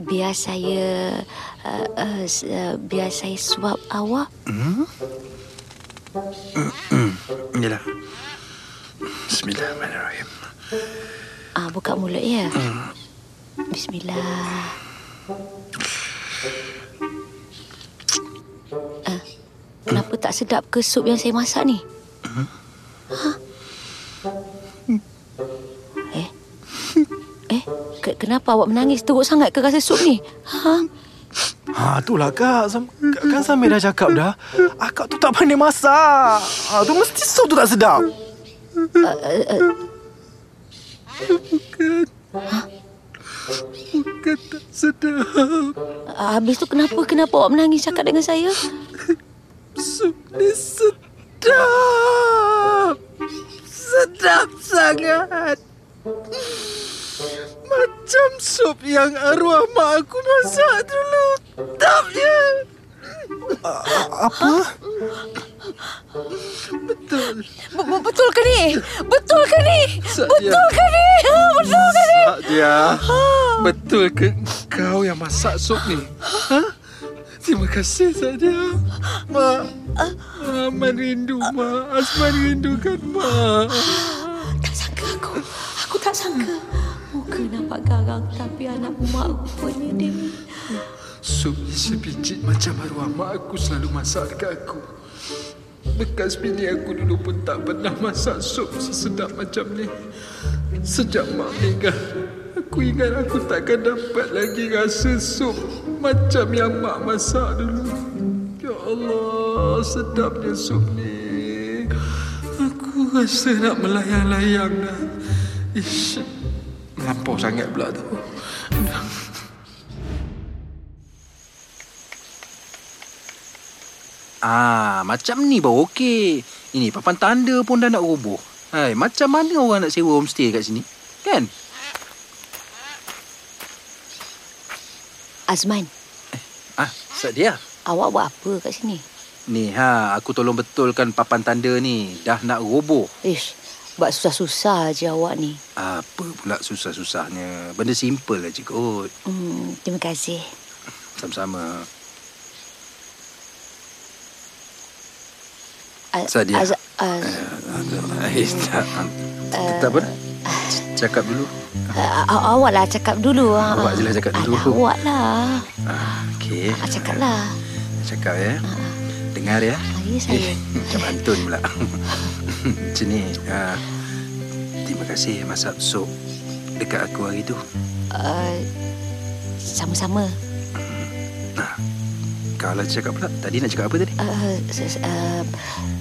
biar saya uh, uh, uh, biar saya suap awak.
Yalah. Bismillahirrahmanirrahim.
Ah, buka mulut ya. Bismillah. Ah, kenapa tak sedap ke sup yang saya masak ni? Ha? Eh? Eh, ke- kenapa awak menangis teruk sangat ke rasa sup ni? Ha?
Ha, itulah kak. Sam, kan Samir dah cakap dah. Akak tu tak pandai masak. Ha, tu mesti sup tu tak sedap.
Bukan tak sedap.
Ah, Habis tu kenapa kenapa awak menangis cakap dengan saya?
Sup ni sedap. Sedap sangat. Macam sup yang arwah mak aku masak dulu. Sedapnya.
Apa?
Betul.
Betul ke ni? Betul ke ni? Betul ke ni? Ha, Betul ke ni?
Sadia. Betul ke kau yang masak sup ni? Ha? Terima kasih Sadia. Mak. Aman rindu mak. Asman rindukan mak.
Tak sangka aku. Aku tak sangka. Muka nampak garang tapi anak mak rupanya dia.
Sup sebiji macam arwah mak aku selalu masak dekat aku. Bekas bini aku dulu pun tak pernah masak sup sesedap macam ni. Sejak mak meninggal, aku ingat aku takkan dapat lagi rasa sup macam yang mak masak dulu. Ya Allah, sedapnya sup ni. Aku rasa nak melayang-layang dah. Ish, melampau sangat pula tu. Ah, macam ni baru okey. Ini papan tanda pun dah nak roboh. Hai, macam mana orang nak sewa homestay kat sini? Kan?
Azman,
Ah, Sadia.
awak buat apa kat sini?
Ni ha, aku tolong betulkan papan tanda ni. Dah nak roboh.
Ish, buat susah-susah je awak ni.
Apa pula susah-susahnya? Benda simple aja kot.
Hmm, terima kasih.
Sama-sama. Sadia.
Az- Az-
Eh, tak, tak apa dah? Cakap dulu.
a- awak lah cakap dulu. ah.
Awak je lah cakap dulu.
Awak lah.
Ah, okey.
Ah, cakap lah.
Cakap ya. Dengar ya.
Ah, ya saya.
Macam Antun pula Macam ni uh, Terima kasih masak sup Dekat aku hari tu
Uh, sama-sama.
Kau lah cakap pula Tadi nak cakap apa tadi
Uh, uh,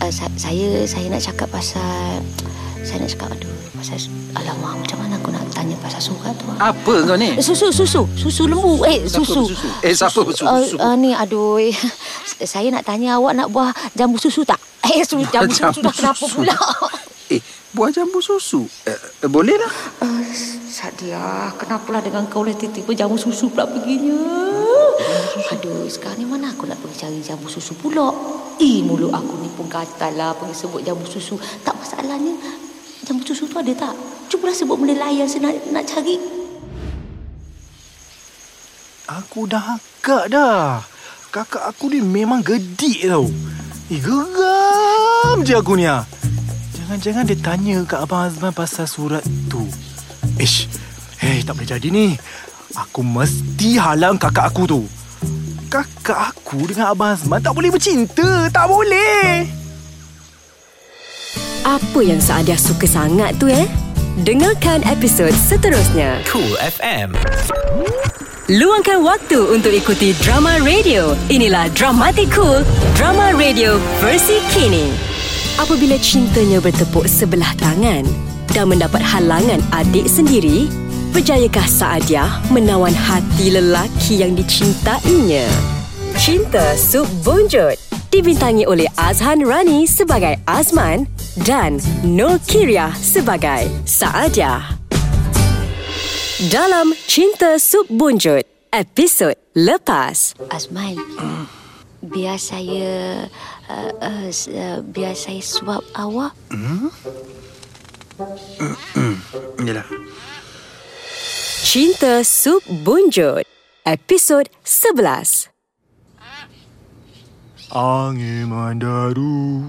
uh, sa- saya saya nak cakap pasal saya nak cakap aduh pasal alamak macam mana aku nak tanya pasal surat tu. ah?
Apa kau ni
Susu, susu, susu lembu. Eh, susu.
bersusu? Eh, siapa bersusu?
Uh, uh, ni, aduh. Saya nak tanya awak nak buah jambu susu tak? Eh, su, jambu susu dah kenapa
susu.
pula?
Eh Buah jambu susu eh, eh, Boleh lah
Uh, Sadia, kenapalah dengan kau lah tiba-tiba jambu susu pula perginya? Aduh, sekarang ni mana aku nak pergi cari jambu susu pula? Eh, mulut aku ni pun gatal lah pergi sebut jambu susu. Tak masalahnya, jambu susu tu ada tak? Cubalah sebut benda lain saya nak, nak cari.
Aku dah agak dah. Kakak aku ni memang gedik tau. Eh, geram je aku ni ah. Jangan-jangan dia tanya kat Abang Azman pasal surat tu. Ish, hei tak boleh jadi ni. Aku mesti halang kakak aku tu. Kakak aku dengan Abang Azman tak boleh bercinta. Tak boleh.
Apa yang Saadia suka sangat tu eh? Dengarkan episod seterusnya.
Cool FM.
Luangkan waktu untuk ikuti drama radio. Inilah Dramatic Cool, drama radio versi kini. Apabila cintanya bertepuk sebelah tangan dan mendapat halangan adik sendiri, berjayakah Saadia menawan hati lelaki yang dicintainya? Cinta Sub Bonjot dibintangi oleh Azhan Rani sebagai Azman dan Nur Kiria sebagai Saadia. Dalam Cinta Sub Bunjut, episod lepas.
Azman, biar saya uh, uh, uh, biar saya suap awak.
Yalah
Cinta Sub Bunjut, episod 11.
Angin mendaru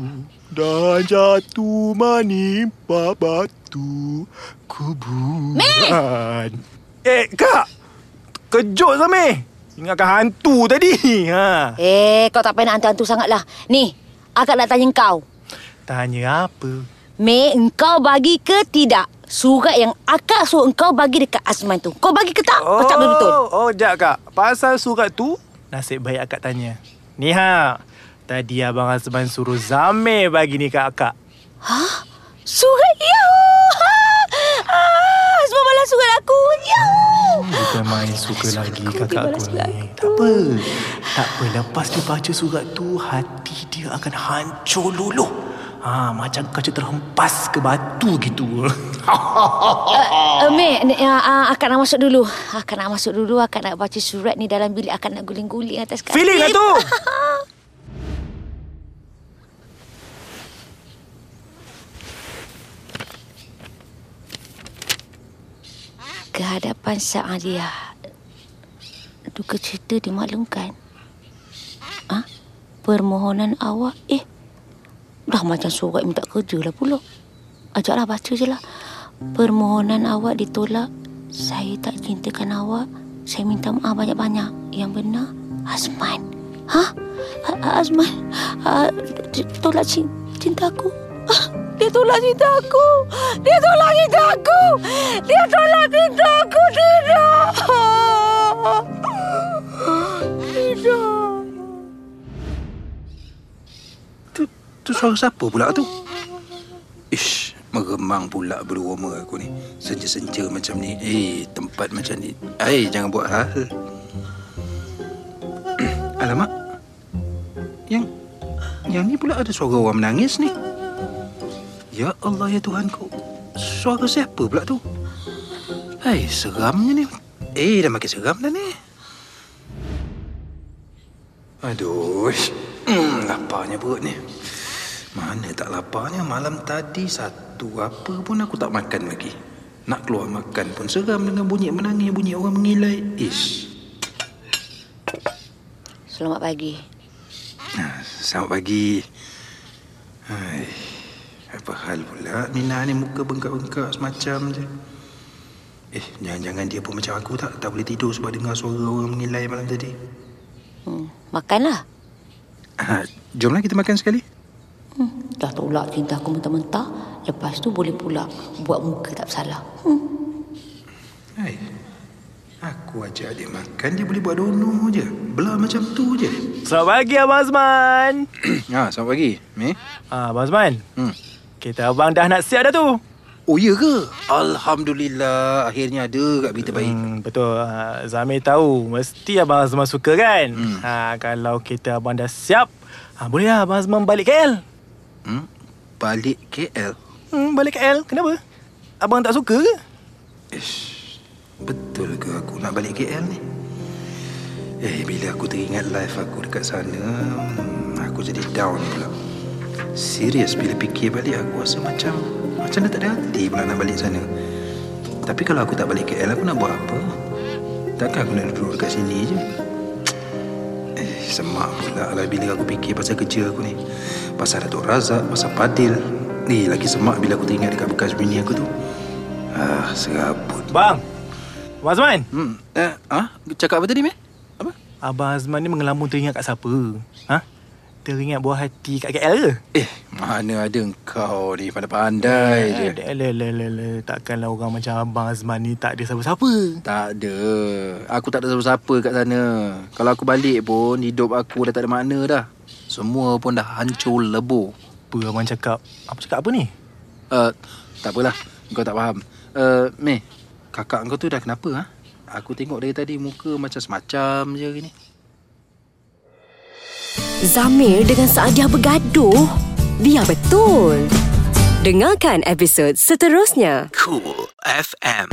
dan jatuh menimpa batu kuburan. Eh, Kak! Kejut Meh? Ingatkan hantu tadi. Ha.
Eh, kau tak payah nak hantu-hantu sangat lah. Ni, akak nak tanya kau.
Tanya apa?
Mei, engkau bagi ke tidak? Surat yang akak suruh engkau bagi dekat Azman tu. Kau bagi ke tak? Kau tak betul-betul.
Oh, jap, Kak. Pasal surat tu, nasib baik akak tanya. Ni, ha. Tadi Abang Azman suruh Zamir bagi ni kat akak.
Hah? Surat ya. Balas surat aku. Ya.
Bukan main suka lagi
aku,
kakak aku ni.
aku.
Tak apa. Tak apa. Lepas dia baca surat tu, hati dia akan hancur luluh. Ha, macam kaca terhempas ke batu gitu.
Uh, uh, uh, akak nak masuk dulu. Akak nak masuk dulu. Akak nak baca surat ni dalam bilik. Akak nak guling-guling atas katil.
Feeling lah tu.
Kehadapan Sa'adiyah. Duka cerita dimaklumkan. Ha? Permohonan awak, eh, dah macam surat minta kerja lah pula. Ajaklah baca je lah. Permohonan awak ditolak. Saya tak cintakan awak. Saya minta maaf banyak-banyak. Yang benar, Azman. Ha? Azman, ha, tolak cin- cintaku. Dia tolak cinta aku. Dia tolak cinta aku. Dia tolak cinta aku. Tidak. Tidak.
Tu, tu suara siapa pula tu? Ish, meremang pula roma aku ni. Senja-senja macam ni. Eh, tempat macam ni. Eh, jangan buat hal. Alamak. Yang yang ni pula ada suara orang menangis ni. Ya Allah ya Tuhanku. Suara siapa pula tu? Hai, seramnya ni. Eh, dah makin seram dah ni. Aduh, hmm, laparnya perut ni. Mana tak laparnya malam tadi satu apa pun aku tak makan lagi. Nak keluar makan pun seram dengan bunyi menangis, bunyi orang mengilai. Ish.
Selamat pagi.
Ah, Selamat pagi. Hai. Apa hal pula Nina ni muka bengkak-bengkak semacam je. Eh, jangan-jangan dia pun macam aku tak? Tak boleh tidur sebab dengar suara orang mengilai malam tadi.
Hmm, makanlah.
Ah, jomlah kita makan sekali.
Hmm, dah tolak cinta aku mentah-mentah. Lepas tu boleh pula buat muka tak bersalah. Hmm.
Hai. Aku ajak dia makan, dia boleh buat dono je. Belah macam tu je.
Selamat pagi Abang Azman.
Ha, selamat pagi. Meh?
Ah, Abang Azman.
Hmm.
Kereta abang dah nak siap dah tu.
Oh, ya ke? Alhamdulillah. Akhirnya ada kat berita baik.
Hmm, betul. Ha, Zamir tahu. Mesti Abang Azman suka kan?
Hmm.
Ha, kalau kereta abang dah siap, ha, boleh lah Abang Azman balik KL.
Hmm? Balik KL?
Hmm, balik KL. Kenapa? Abang tak suka ke?
Ish, betul ke aku nak balik KL ni? Eh, bila aku teringat live aku dekat sana, hmm, aku jadi down pula. Serius bila fikir balik aku rasa macam macam dah tak ada hati pula nak balik sana. Tapi kalau aku tak balik KL, aku nak buat apa? Takkan aku nak duduk dekat sini je? Eh, semak pula lah bila aku fikir pasal kerja aku ni. Pasal Datuk Razak, pasal Padil. Ni lagi semak bila aku teringat dekat bekas bini aku tu. Ah, serabut.
Bang. Abang Azman.
Hmm. Eh, ah, cakap apa tadi, Meh? Apa?
Abang Azman ni mengelamun teringat kat siapa? Ha? Teringat buah hati kat KL ke?
Eh, mana ada engkau ni pandai-pandai je.
Eh, le, le, le, le. Takkanlah orang macam Abang Azman ni tak ada siapa-siapa.
Tak ada. Aku tak ada siapa-siapa kat sana. Kalau aku balik pun, hidup aku dah tak ada makna dah. Semua pun dah hancur lebur.
Apa abang cakap? Apa cakap apa ni?
Uh, tak apalah. Kau tak faham. Uh, Meh, kakak kau tu dah kenapa? Ha? Aku tengok dari tadi muka macam semacam je ni.
Zamir dengan Saadia bergaduh. Biar betul. Dengarkan episod seterusnya.
Cool FM.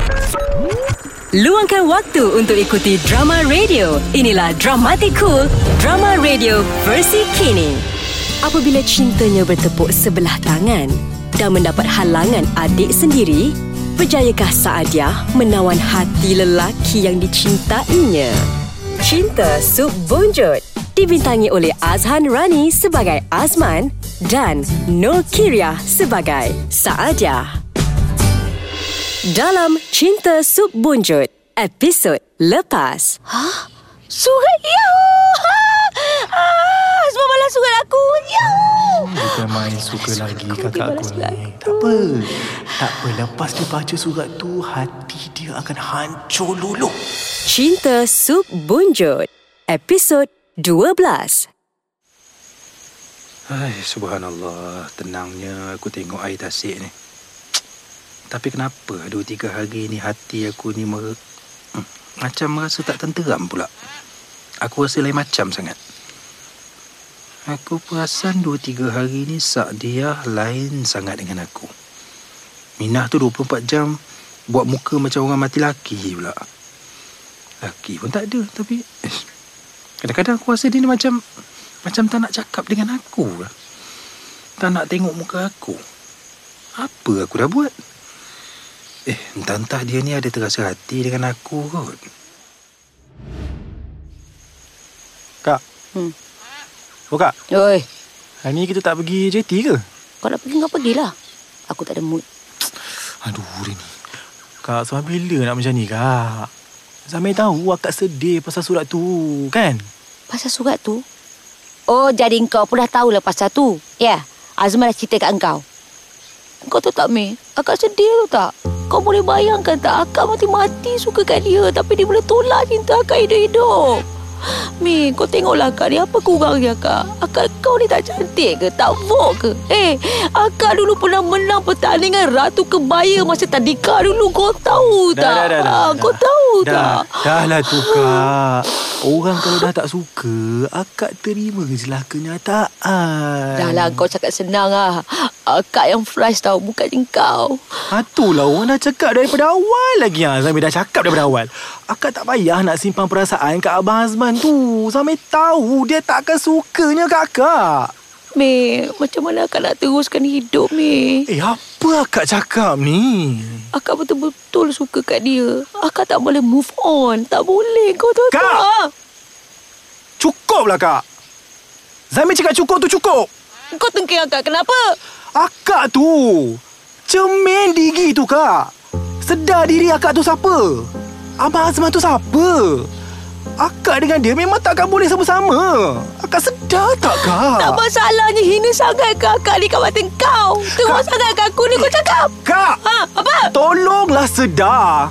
Luangkan waktu untuk ikuti drama radio. Inilah Dramatic Cool, drama radio versi kini. Apabila cintanya bertepuk sebelah tangan dan mendapat halangan adik sendiri, berjayakah Saadia menawan hati lelaki yang dicintainya? Cinta Sub Bonjot dibintangi oleh Azhan Rani sebagai Azman dan Nur Kiriah sebagai Saadia. Dalam Cinta Sub Bunjut, episod lepas.
Surat Yahoo! Semua balas surat aku. Yahoo!
Bukan main suka lagi
aku
kakak aku ni. Tak apa. Tak apa. Lepas dia baca surat tu, hati dia akan hancur luluh.
Cinta Sub Bunjut, episod 12.
Hai, subhanallah. Tenangnya aku tengok air tasik ni. Tapi kenapa dua tiga hari ni hati aku ni mer- hmm, macam merasa tak tenteram pula. Aku rasa lain macam sangat. Aku perasan dua tiga hari ni sak dia lain sangat dengan aku. Minah tu 24 jam buat muka macam orang mati laki pula. Laki pun tak ada tapi eh, kadang-kadang aku rasa dia ni macam macam tak nak cakap dengan aku lah. Tak nak tengok muka aku. Apa aku dah buat? Eh, entah-entah dia ni ada terasa hati dengan aku kot.
Kak.
Hmm.
Oh kak,
Oi,
hari ni kita tak pergi JT ke?
kau nak pergi kau pergilah. Aku tak ada mood.
Aduh, Rini. Kak, sampai bila nak macam ni, Kak? Zamir tahu akak sedih pasal surat tu, kan?
Pasal surat tu? Oh, jadi kau pun dah tahulah pasal tu. Ya, Azman dah cerita kat engkau. Kau tahu tak, Mei? Akak sedih tu tak? Kau boleh bayangkan tak? Akak mati-mati suka kat dia. Tapi dia boleh tolak cinta akak hidup-hidup. Mi, kau tengoklah akak ni. Apa kurangnya akak? Akak kau ni tak cantik ke? Tak vok ke? Eh, akak dulu pernah menang pertandingan Ratu Kebaya masa tadika dulu. Kau tahu
Dah,
tak?
dah, dah, dah,
Ah,
dah.
Kau tahu
Dah,
tak?
dah lah tu, Kak. Orang kalau dah tak suka, akak terima je lah kenyataan.
Dah lah kau cakap senang lah. Akak yang fresh tau. Bukan kau.
Ha, itulah orang dah cakap daripada awal lagi. Ha, Zamir dah cakap daripada awal. Akak tak payah nak simpan perasaan kat Abang Azman tu. Zamir tahu dia takkan sukanya kakak.
Mei, macam mana akak nak teruskan hidup, Mei?
Eh, apa akak cakap ni?
Akak betul-betul suka kat dia. Akak tak boleh move on. Tak boleh. Kau tahu
Kak! Cukuplah, Kak. Zamir cakap cukup tu cukup.
Kau tengking akak. Kenapa?
Akak tu. Cermin diri tu, Kak. Sedar diri akak tu siapa? Abang Azman tu siapa? Akak dengan dia memang takkan boleh sama-sama. Akak sedar tak, Kak?
Tak masalahnya hina sangat ke akak ni kat mata kau? Teruk
Kak.
sangat kat aku ni kau cakap.
Kak!
Ha? Apa?
Tolonglah sedar.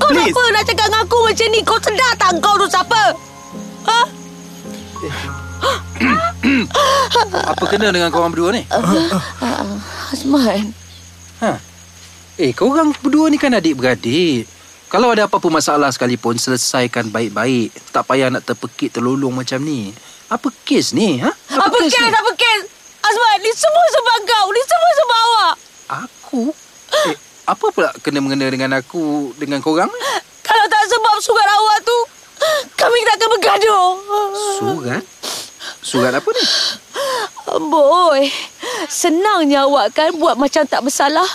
Kau
Please.
kenapa nak cakap dengan aku macam ni? Kau sedar tak kau tu siapa? Ha?
Apa kena dengan korang berdua ni?
Uh, Azman.
Ha? Eh, korang berdua ni kan adik-beradik. Kalau ada apa-apa masalah sekalipun, selesaikan baik-baik. Tak payah nak terpekik terlolong macam ni. Apa kes ni? Ha?
Apa kes?
ni?
Apa kes? Azman, ni semua sebab kau. Ni semua sebab awak.
Aku? Eh, apa pula kena-mengena dengan aku dengan korang?
Kalau tak sebab surat awak tu, kami tak akan bergaduh.
Surat? Surat apa ni?
Boy, senangnya awak kan buat macam tak bersalah.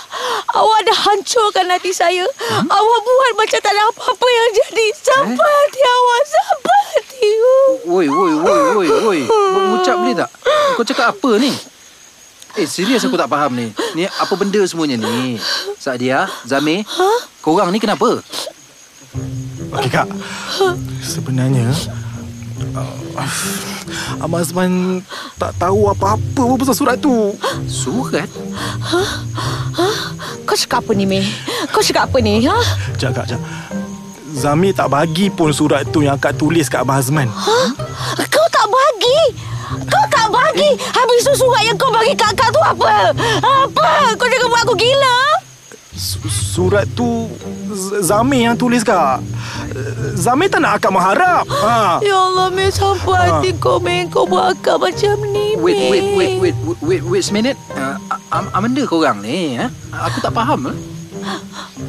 Awak dah hancurkan hati saya. Hmm? Awak buat macam tak ada apa-apa yang jadi. Sampai eh? hati awak, sampai hati.
Woi, woi, woi, woi, woi. Mengucap boleh tak? Kau cakap apa ni? Eh, serius aku tak faham ni. Ni apa benda semuanya ni? Sadia, Zamir, huh? korang ni kenapa?
Okey, Kak. Sebenarnya, Abang Azman tak tahu apa-apa pun pasal surat tu.
Surat?
Hah? Hah? Kau cakap apa ni, Mei? Kau cakap apa ni, ha?
Kak, sekejap. Zami tak bagi pun surat tu yang Kak tulis kat Abang Azman.
Hah? Kau tak bagi? Kau tak bagi? Habis tu surat yang kau bagi kat Kak tu apa? Apa? Kau jangan buat aku gila?
Su- Surat tu Zami yang tulis, Kak. Zami tak nak akak mengharap. Ha.
Ya Allah, Mei, sampai
Ha.
hati kau, Mei. Kau buat akak macam ni,
Wait,
Mei.
wait, wait, wait, wait, wait, wait a minute. Uh, am- Amanda korang ni, ha? Aku tak faham. Eh?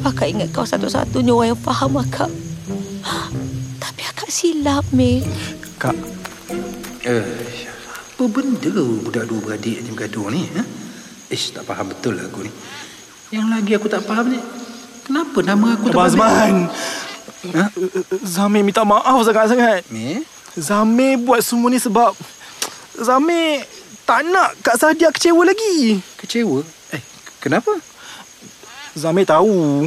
Akak ingat kau satu-satunya orang yang faham akak. Tapi akak silap, Mei.
Kak,
Eh, apa benda budak dua beradik ni bergaduh ni? Ha? Ish, tak faham betul lah aku ni. Yang lagi aku tak faham ni, kenapa nama aku
Abang
terbalik?
Azman.
Ha?
Zami minta maaf sangat-sangat.
Ni?
Zami buat semua ni sebab Zami tak nak Kak Sadia kecewa lagi.
Kecewa? Eh, kenapa?
Zami tahu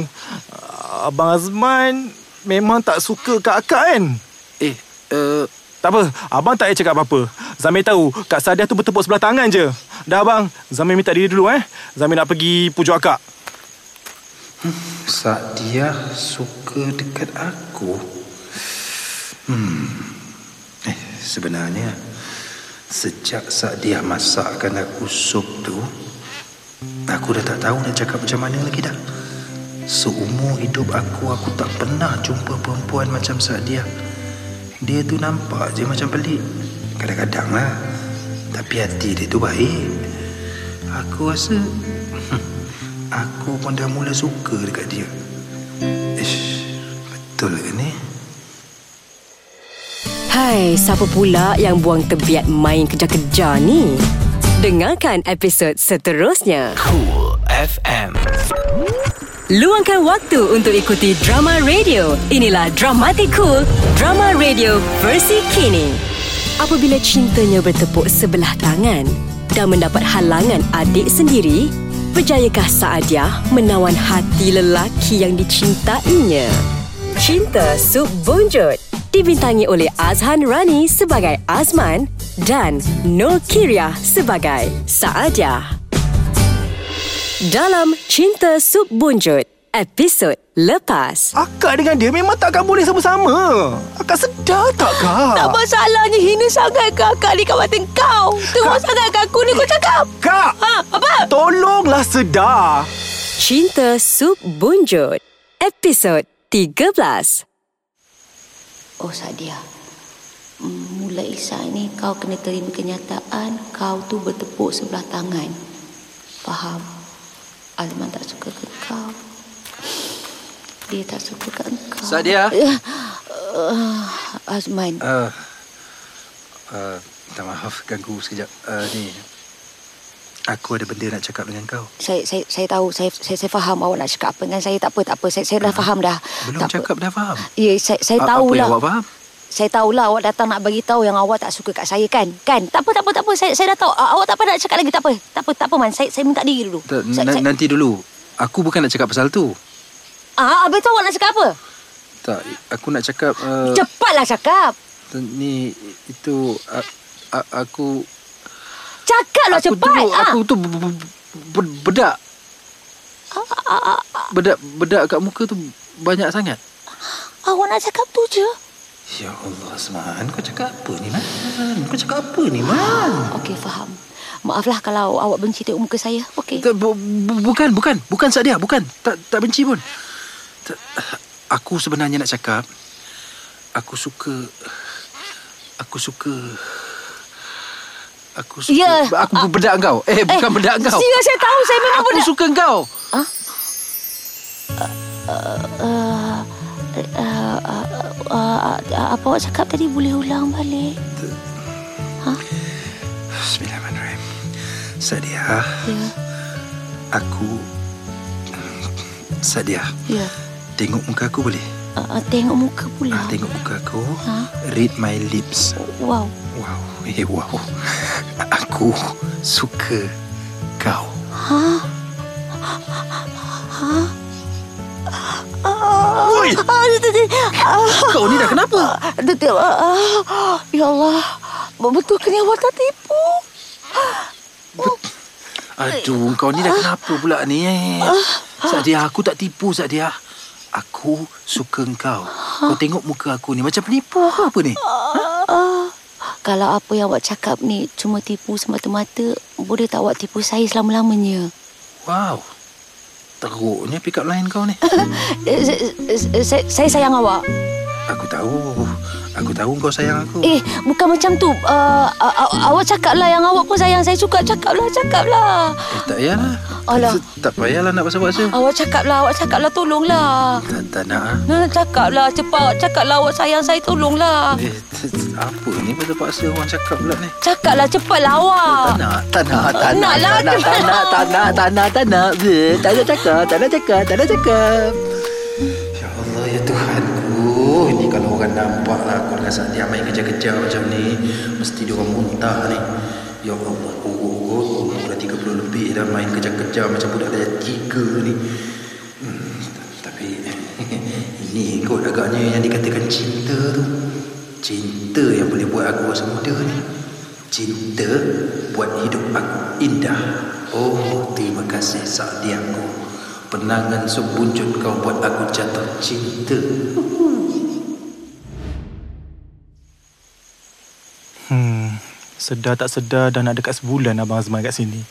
Abang Azman memang tak suka Kak Akak kan?
Eh, uh,
Tak apa, abang tak payah cakap apa-apa. Zami tahu Kak Sadia tu bertepuk sebelah tangan je. Dah abang, Zami minta diri dulu eh. Zami nak pergi pujuk akak.
Sadia suka dekat aku. Hmm. Eh, sebenarnya sejak Sadia masakkan aku sup tu, aku dah tak tahu nak cakap macam mana lagi dah. Seumur hidup aku, aku tak pernah jumpa perempuan macam Sadia. Dia tu nampak je macam pelik. Kadang-kadang lah. Tapi hati dia tu baik. Aku rasa Aku pun dah mula suka dekat dia Ish, betul ke ni?
Hai, siapa pula yang buang tebiat main kejar-kejar ni? Dengarkan episod seterusnya.
Cool FM.
Luangkan waktu untuk ikuti drama radio. Inilah Dramatic Cool, drama radio versi kini. Apabila cintanya bertepuk sebelah tangan dan mendapat halangan adik sendiri, berjayakah Saadia menawan hati lelaki yang dicintainya? Cinta Sub Bonjot dibintangi oleh Azhan Rani sebagai Azman dan Nur Kiria sebagai Saadia. Dalam Cinta Sub Bonjot, episod lepas.
Akak dengan dia memang takkan boleh sama-sama. Akak sedar tak, Kak?
Tak masalahnya hina sangat ke akak ni kat mata kau? Teruk
Kak.
sangat ke aku ni kau cakap?
Kak!
Ha? Apa?
Tolonglah sedar.
Cinta Sub Bonjot, episod 13.
Oh Sadia Mulai saat ni kau kena terima kenyataan Kau tu bertepuk sebelah tangan Faham Alman tak suka ke kau Dia tak suka engkau
Sadia?
uh, Azman
Uh, uh, minta maaf ganggu sekejap uh, Ni Aku ada benda nak cakap dengan kau
saya, saya saya tahu saya, saya saya faham awak nak cakap apa dengan saya tak apa tak apa saya saya dah faham dah.
Belum
tak
cakap dah faham
Apa. Ya saya saya
A-
tahulah.
Apa yang awak faham?
Saya tahulah awak datang nak bagi tahu yang awak tak suka kat saya kan? Kan? Tak apa tak apa tak apa saya saya dah tahu. A- Awak tak apa nak cakap lagi tak apa. Tak apa tak apa man. Saya saya minta diri dulu.
Tak,
saya,
Nanti dulu Aku bukan nak cakap pasal tu
ah, habis tu awak nak cakap apa?
Tak, aku nak cakap uh,
Cepatlah cakap.
Ni Itu uh, uh, Aku
Cakaplah
Aku
cepat.
tu
ah.
Aku tu Bedak Bedak Bedak kat muka tu Banyak sangat
Awak nak cakap tu je.
Ya Allah, Azman. Kau cakap apa ni, Man? Kau cakap apa ni, Man?
Okey, faham. Maaflah kalau awak benci tengok muka saya. Okey.
Tak, bu, bu, bukan, bukan. Bukan Sadia, bukan. Tak tak benci pun. Aku sebenarnya nak cakap, aku suka... Aku suka... Aku suka...
Ya.
Aku uh, bedak kau. Eh, bukan bedak kau.
Sia, saya tahu saya memang
Aku
bedak.
suka kau.
Uh, uh, uh, uh, uh, apa awak cakap tadi boleh ulang balik?
Bismillahirrahmanirrahim. Sadia,
Ya,
aku... Sadia,
ya.
Tengok muka aku boleh?
Uh, uh, tengok muka pula.
Ah, tengok muka aku.
Ha?
Read my lips.
Wow.
Wow, eh wow. Aku suka kau.
Ha? Ha?
Oi! Kau ni dah kenapa?
Ya Allah. Betul ke ni awak tak tipu?
Aduh, kau ni dah kenapa pula ni? Eh? Sadia, aku tak tipu, Sadia. Aku suka kau. Kau tengok muka aku ni macam penipu ke apa ni?
Kalau apa yang awak cakap ni cuma tipu semata-mata, boleh tak awak tipu saya selama-lamanya?
Wow. Teruknya pick up line kau ni.
Eh, Saya, saya, saya sayang awak.
Aku tahu. Aku tahu kau sayang aku.
Eh, bukan macam tu. Uh, uh, uh, awak cakaplah yang awak pun sayang saya suka. Cakaplah, cakaplah.
Eh, tak payahlah.
Alah.
Tak payahlah nak basa-basa.
Awak cakaplah, awak cakaplah tolonglah.
Tak, tak nak. ah.
Nah, cakaplah cepat. Cakaplah awak sayang saya tolonglah.
Eh, apa ni pasal-paksa orang cakap pula ni?
Cakaplah cepatlah awak.
Tak nak, tak nak, tak nak,
Nak lah.
tak nak, tak nak, tak nak, tak nak, tak nak, Bleh, tak nak cakap, tak nak cakap, tak nak cakap. Ya Allah, ya kalau orang nampak lah aku dengan Sadia main kejar-kejar macam ni, mesti dia orang muntah ni. Ya Allah, urut-urut, umur dah 30 lebih dah main kejar-kejar macam budak dah tiga ni. Hmm, tapi ini kot agaknya yang dikatakan cinta tu. Cinta yang boleh buat aku rasa muda ni. Cinta buat hidup aku indah. Oh, terima kasih Sadiaku. Penangan sebuncut kau buat aku jatuh cinta.
Hmm, sedar tak sedar dah nak dekat sebulan Abang Azman kat sini.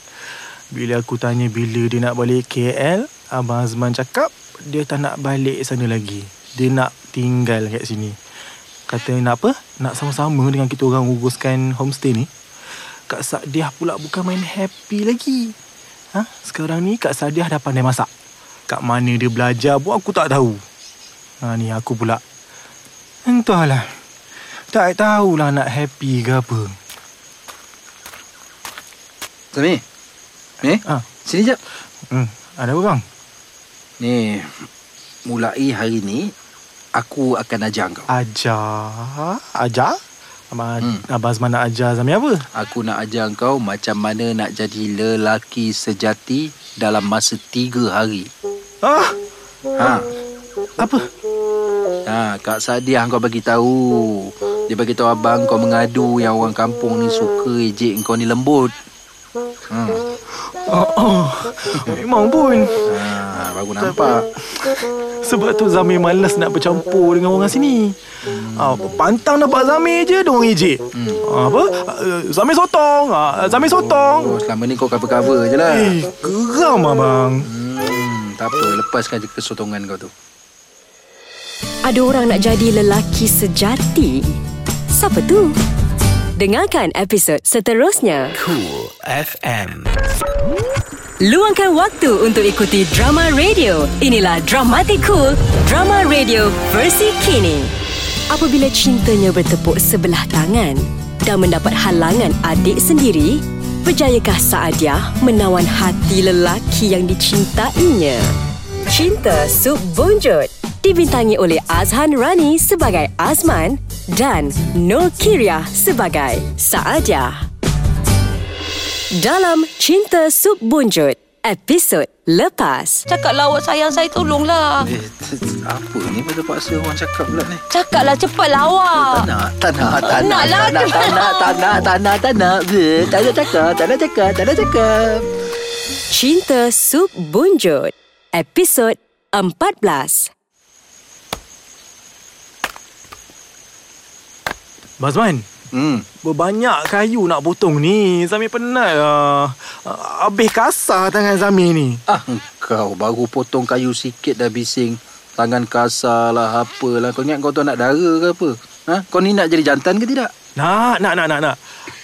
Bila aku tanya bila dia nak balik KL, Abang Azman cakap dia tak nak balik sana lagi. Dia nak tinggal kat sini. Kata nak apa? Nak sama-sama dengan kita orang uruskan homestay ni. Kak Sadiah pula bukan main happy lagi. Ha? Sekarang ni Kak Sadiah dah pandai masak. Kat mana dia belajar pun aku tak tahu. Ha ni aku pula. Entahlah. Tak tahulah nak happy ke apa.
Sami. Ni,
Ah.
sini jap.
Hmm, ada apa bang?
Ni, mulai hari ni aku akan ajar kau.
Ajar? Ajar? Abang,
Hmm.
hmm. Abang Azman nak ajar Zami apa?
Aku nak ajar kau macam mana nak jadi lelaki sejati dalam masa tiga hari.
Ah,
Ha,
apa?
ha Kak Sadiah kau bagi tahu. Dia bagi tahu abang kau mengadu yang orang kampung ni suka ejek kau ni lembut. Hmm.
Oh, oh. Memang pun.
Ha, baru nampak.
Sebab tu Zami malas nak bercampur dengan orang sini. Ah, pantang nampak Zami je, dia orang ejek.
Hmm.
Ah, apa? Ah, Zami sotong. Ah, Zami sotong.
Oh, selama ni kau cover-cover je lah.
Eh, geram abang.
Hmm, tak apa, lepaskan je kesotongan kau tu.
Ada orang nak jadi lelaki sejati? Siapa tu? Dengarkan episod seterusnya.
Cool FM.
Luangkan waktu untuk ikuti drama radio. Inilah Dramatic Cool, drama radio versi kini. Apabila cintanya bertepuk sebelah tangan dan mendapat halangan adik sendiri, berjayakah Saadiah menawan hati lelaki yang dicintainya? Cinta Sub Bonjot dibintangi oleh Azhan Rani sebagai Azman dan Nur Kiria sebagai Saadiah. Dalam Cinta Sub Bunjut, episod lepas.
Cakaplah awak sayang saya tolonglah.
Eh, apa ni pasal-paksa orang cakap pula ni?
Cakaplah cepatlah awak.
Tak nak, tak nak, tak nak,
Nak lah.
tak nak, tak nak, tak nak, tak nak, tak nak, Bleh, tak nak cakap, tak nak cakap, tak nak cakap.
Cinta Sub Bunjut, episod 14.
Bazman,
Hmm.
berbanyak kayu nak potong ni. Zami penat lah. Ah, Habis kasar tangan Zami ni.
Ah, kau baru potong kayu sikit dah bising. Tangan kasar lah, apalah. Kau ingat kau tu anak dara ke apa? Ha? Kau ni nak jadi jantan ke tidak?
Nak, nak, nak, nak, nak.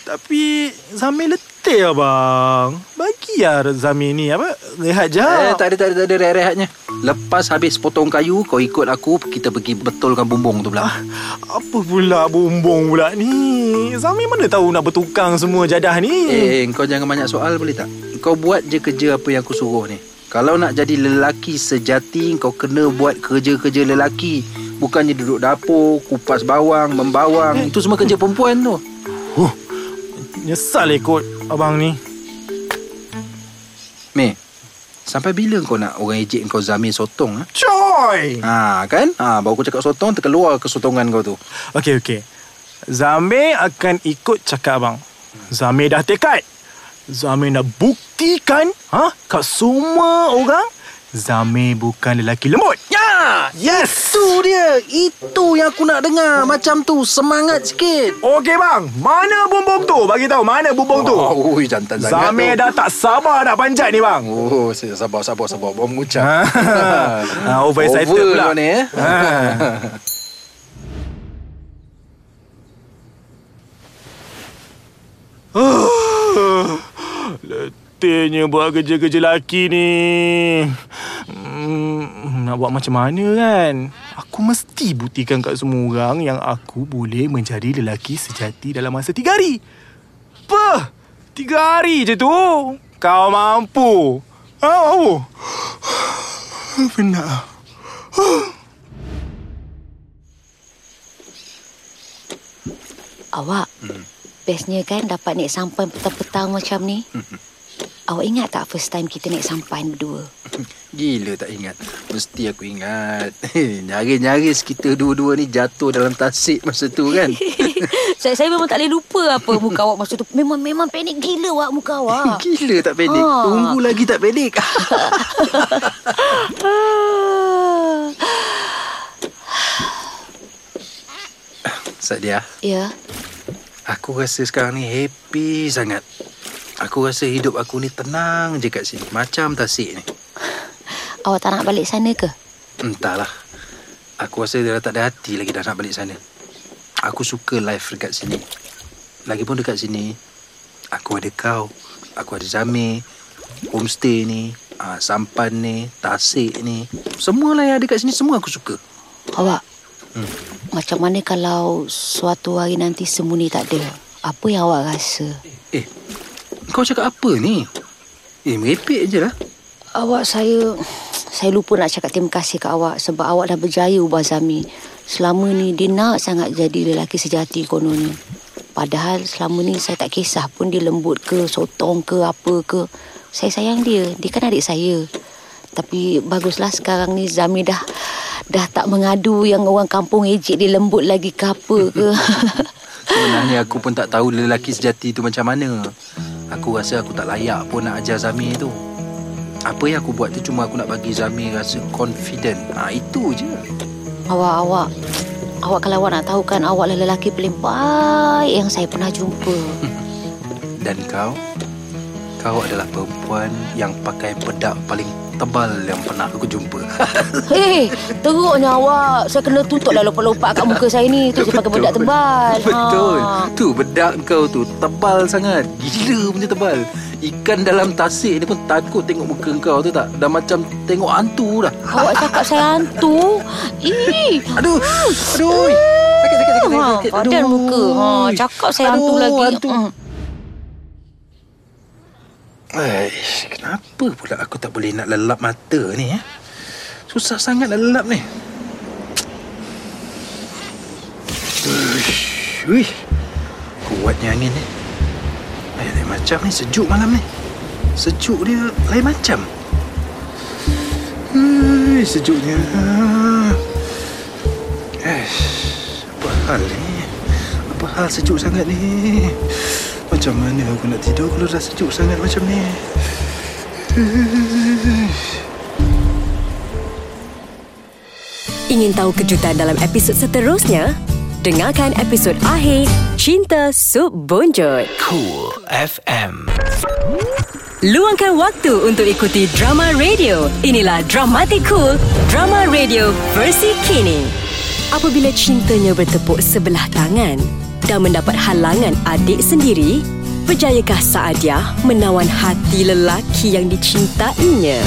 Tapi Zami letih abang. Bagi lah Zami ni apa? Rehat je.
Eh, tak ada, tak ada, tak ada rehat-rehatnya. Lepas habis potong kayu, kau ikut aku, kita pergi betulkan bumbung tu pula.
Apa pula bumbung pula ni? Zami mana tahu nak bertukang semua jadah ni?
Eh, kau jangan banyak soal boleh tak? Kau buat je kerja apa yang aku suruh ni. Kalau nak jadi lelaki sejati, kau kena buat kerja-kerja lelaki. Bukannya duduk dapur, kupas bawang, membawang. Itu semua kerja perempuan tu.
Huh, nyesal ikut abang ni.
Meh, sampai bila kau nak orang ejek kau Zamir sotong? Ha?
Coy!
ha kan? Ha, baru kau cakap sotong, terkeluar kesotongan kau tu.
Okey, okey. Zami akan ikut cakap abang. Zami dah tekad. Zami nak buktikan ha, kat semua orang Zami bukan lelaki lembut.
Ya!
Yes!
Itu dia. Itu yang aku nak dengar. Macam tu. Semangat sikit.
Okey bang, mana bumbung tu? Bagi tahu mana bumbung tu.
Oh, ui, jantan sangat
Zami
tu.
dah tak sabar nak panjat ni bang.
Oh, saya sabar, sabar, sabar. Baru mengucap.
Ha, over excited
Over
pula.
kau ni, eh?
Ha. Letihnya buat kerja-kerja lelaki ni. Hmm, nak buat macam mana kan? Aku mesti buktikan kat semua orang yang aku boleh menjadi lelaki sejati dalam masa tiga hari. Apa? Tiga hari je tu? Kau mampu. Ha, mampu. Penat.
Awak hmm. Bestnya kan dapat naik sampan petang-petang macam ni Awak ingat tak first time kita naik sampan berdua
Gila tak ingat. Mesti aku ingat. Nyaris-nyaris kita dua-dua ni jatuh dalam tasik masa tu kan.
saya, saya memang tak boleh lupa apa muka awak masa tu Memang memang panik gila awak muka awak
Gila tak panik.
Ha.
Tunggu lagi tak panik. Sadia,
Ya
aku rasa sekarang ni happy sangat. Aku rasa hidup aku ni tenang je kat sini. Macam tasik ni.
Awak tak nak balik sana ke?
Entahlah. Aku rasa dia dah tak ada hati lagi dah nak balik sana. Aku suka life dekat sini. Lagipun dekat sini, aku ada kau. Aku ada Zamir. Homestay ni, ah, sampan ni, tasik ni. Semualah yang ada kat sini, semua aku suka.
Awak hmm. Macam mana kalau suatu hari nanti semua ni tak ada Apa yang awak rasa?
Eh, kau cakap apa ni? Eh, merepek je lah.
Awak saya Saya lupa nak cakap terima kasih kat awak Sebab awak dah berjaya ubah Zami Selama ni dia nak sangat jadi lelaki sejati kononnya Padahal selama ni saya tak kisah pun dia lembut ke, sotong ke, apa ke Saya sayang dia, dia kan adik saya Tapi baguslah sekarang ni Zami dah Dah tak mengadu yang orang kampung ejek dia lembut lagi ke apa ke
Sebenarnya aku pun tak tahu lelaki sejati tu macam mana. Aku rasa aku tak layak pun nak ajar Zamir tu. Apa yang aku buat tu cuma aku nak bagi Zamir rasa confident. Ha, itu je.
Awak, awak Awak kalau awak nak tahu kan Awak adalah lelaki paling baik yang saya pernah jumpa
Dan kau, kau adalah perempuan yang pakai bedak paling tebal yang pernah aku jumpa.
Hei, teruknya awak. Saya kena tutup dah lompat-lompat kat muka saya ni. Tu saya pakai bedak tebal.
Betul.
Ha.
Tu bedak kau tu tebal sangat. Gila punya tebal. Ikan dalam tasik ni pun takut tengok muka kau tu tak? Dah macam tengok hantu dah.
Awak cakap saya hantu. Ih.
Aduh. Aduh. Sakit, sakit, sakit.
Ha,
sakit.
padan muka. Ha, cakap saya hantu
Aduh,
lagi.
hantu.
Hmm.
Aish, kenapa pula aku tak boleh nak lelap mata ni eh? Susah sangat nak lelap ni. Uish, uish. Kuatnya angin ni. Eh, lain macam ni sejuk malam ni. Sejuk dia lain macam. Ui, sejuknya. Aish, apa hal ni? Apa hal sejuk sangat ni? Macam mana aku nak tidur kalau dah sejuk sangat macam ni?
Ingin tahu kejutan dalam episod seterusnya? Dengarkan episod akhir Cinta Sub Bonjot.
Cool FM.
Luangkan waktu untuk ikuti drama radio. Inilah Dramatic Cool, drama radio versi kini. Apabila cintanya bertepuk sebelah tangan dan mendapat halangan adik sendiri, berjayakah Saadia menawan hati lelaki yang dicintainya?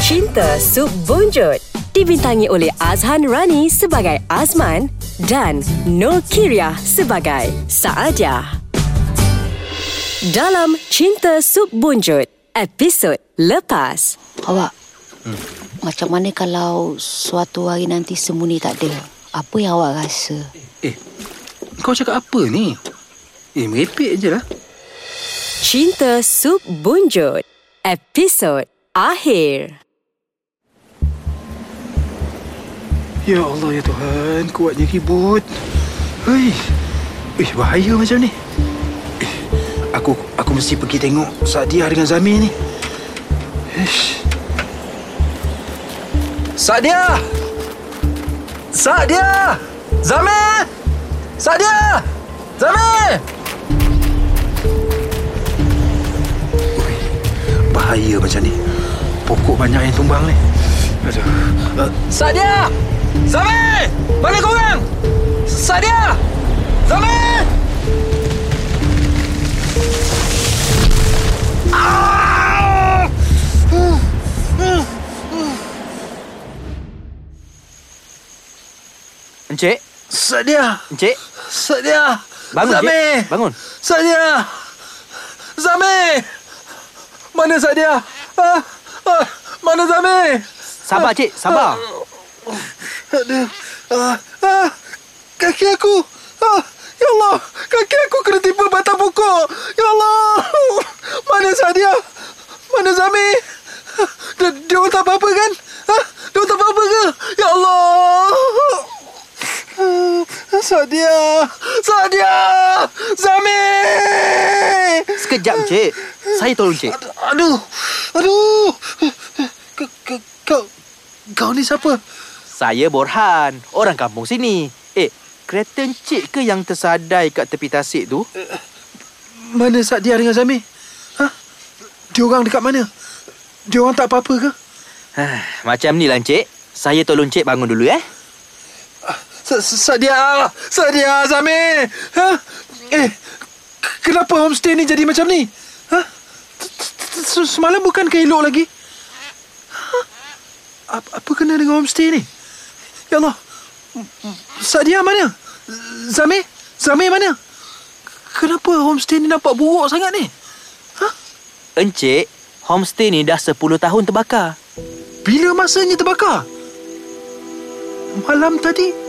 Cinta Sub Bonjot dibintangi oleh Azhan Rani sebagai Azman dan Nur Kiriah sebagai Saadia. Dalam Cinta Sub Bonjot, episod lepas.
Awak, hmm. macam mana kalau suatu hari nanti semua ni tak ada? Apa yang awak rasa?
Eh, kau cakap apa ni? Eh, merepek je lah.
Cinta Sub Bonjot, episod akhir.
Ya Allah, ya Tuhan. Kuatnya ribut. Hei. Eh, bahaya macam ni. Aku aku mesti pergi tengok Sadia dengan Zamir ni. Ish. Sadia! Sadia! Zamir! Sadia! Zamir! Bahaya macam ni. Pokok banyak yang tumbang ni. Aduh. Uh, Sadia! Zamir! Mana korang? Sadia! Zamir!
Encik?
Sadia!
Encik?
Sadia!
Bangun,
Zami!
Bangun.
Sadia! Zami! Mana Sadia? Ah, ah, mana Zami?
Sabar, Cik. Sabar.
Aduh. Ah, ah, kaki aku. Ah, ya Allah. Kaki aku kena timpa batang pokok. Ya Allah. Mana Sadia? Mana Zami? Dia, dia orang tak apa-apa kan? Ha? Dia orang tak apa-apa ke? Ya Allah. Sadia. Sadia. Zami.
Sekejap, Encik. Saya tolong, Encik.
Aduh. Aduh. Kau, kau, ni siapa?
Saya Borhan. Orang kampung sini. Eh, kereta Encik ke yang tersadai kat tepi tasik tu?
Mana Sadia dengan Zami? Ha? Dia orang dekat mana? Dia orang tak apa-apa ke?
Ah, Macam ni lah, Encik. Saya tolong Encik bangun dulu, eh.
Sa- Sa- Sadia! Sadia, Zami! Ha? Eh, kenapa homestay ni jadi macam ni? Ha? Semalam bukan ke elok lagi? Ha? Apa, apa kena dengan homestay ni? Ya Allah. Sadia mana? Zami? Zami mana? Kenapa homestay ni nampak buruk sangat ni?
Encik, homestay ni dah 10 tahun terbakar.
Bila masanya terbakar? Malam tadi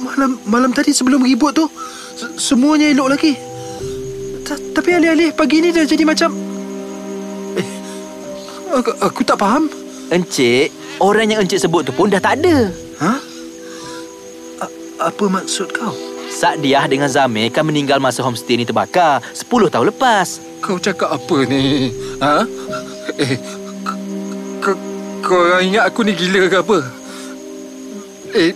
Malam malam tadi sebelum ribut tu se- Semuanya elok lagi Ta- Tapi alih-alih pagi ni dah jadi macam Eh Aku, aku tak faham
Encik, orang yang Encik sebut tu pun dah tak ada.
Ha? A- apa maksud kau?
Sadiah dengan Zamir kan meninggal masa homestay ni terbakar 10 tahun lepas.
Kau cakap apa ni? Ha? Eh kau, ingat aku ni gila ke apa? Eh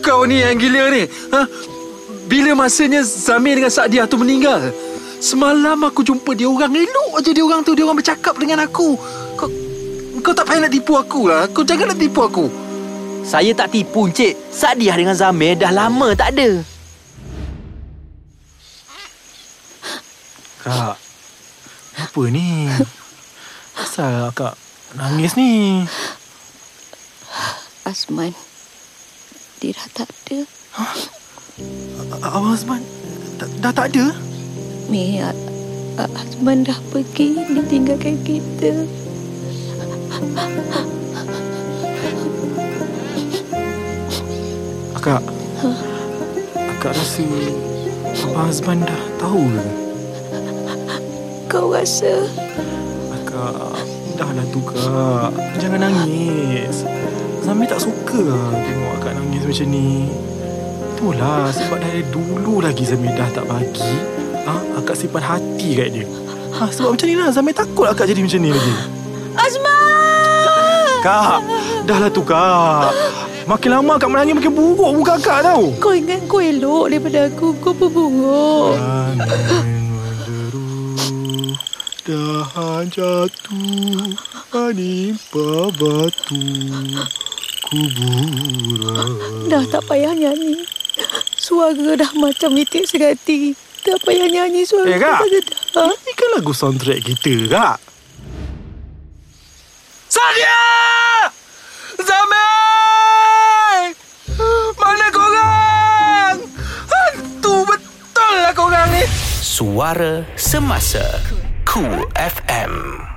kau ni yang gila ni? Ha? Bila masanya Zamir dengan Saadiah tu meninggal? Semalam aku jumpa dia orang elok aja dia orang tu dia orang bercakap dengan aku. Kau kau tak payah nak tipu aku lah. Kau jangan nak tipu aku.
Saya tak tipu, Encik. Sadiah dengan Zamir dah lama tak ada.
Kak, apa ni? Asal kak nangis ni?
Asman, dia dah tak ada.
A- Abang Azman, dah, dah tak ada?
Mi, A- A- Asman dah pergi, dia tinggalkan kita.
Akak, akak rasa Abang Azman dah tahu ke?
Kau rasa
Akak, dah lah tu kak. Jangan nangis. Zami tak suka lah tengok akak nangis macam ni. Itulah sebab dari dulu lagi Zami dah tak bagi. Ha, akak simpan hati kat dia. Ha, sebab macam ni lah Zami takut akak jadi macam ni lagi.
Azman!
Kak, dah lah tu kak. Makin lama akak menangis makin buruk muka akak tau.
Kau ingat kau elok daripada aku Kau berburuk
Angin menderu Dahan jatuh Menimpa batu Kuburan
Dah tak payah nyanyi Suara dah macam mitik segati Tak payah nyanyi suara
Eh, Kak.
dah
Ini kan lagu soundtrack kita kak
Sadia! Zamir! Mana korang? Hantu betul lah korang ni.
Suara Semasa Cool FM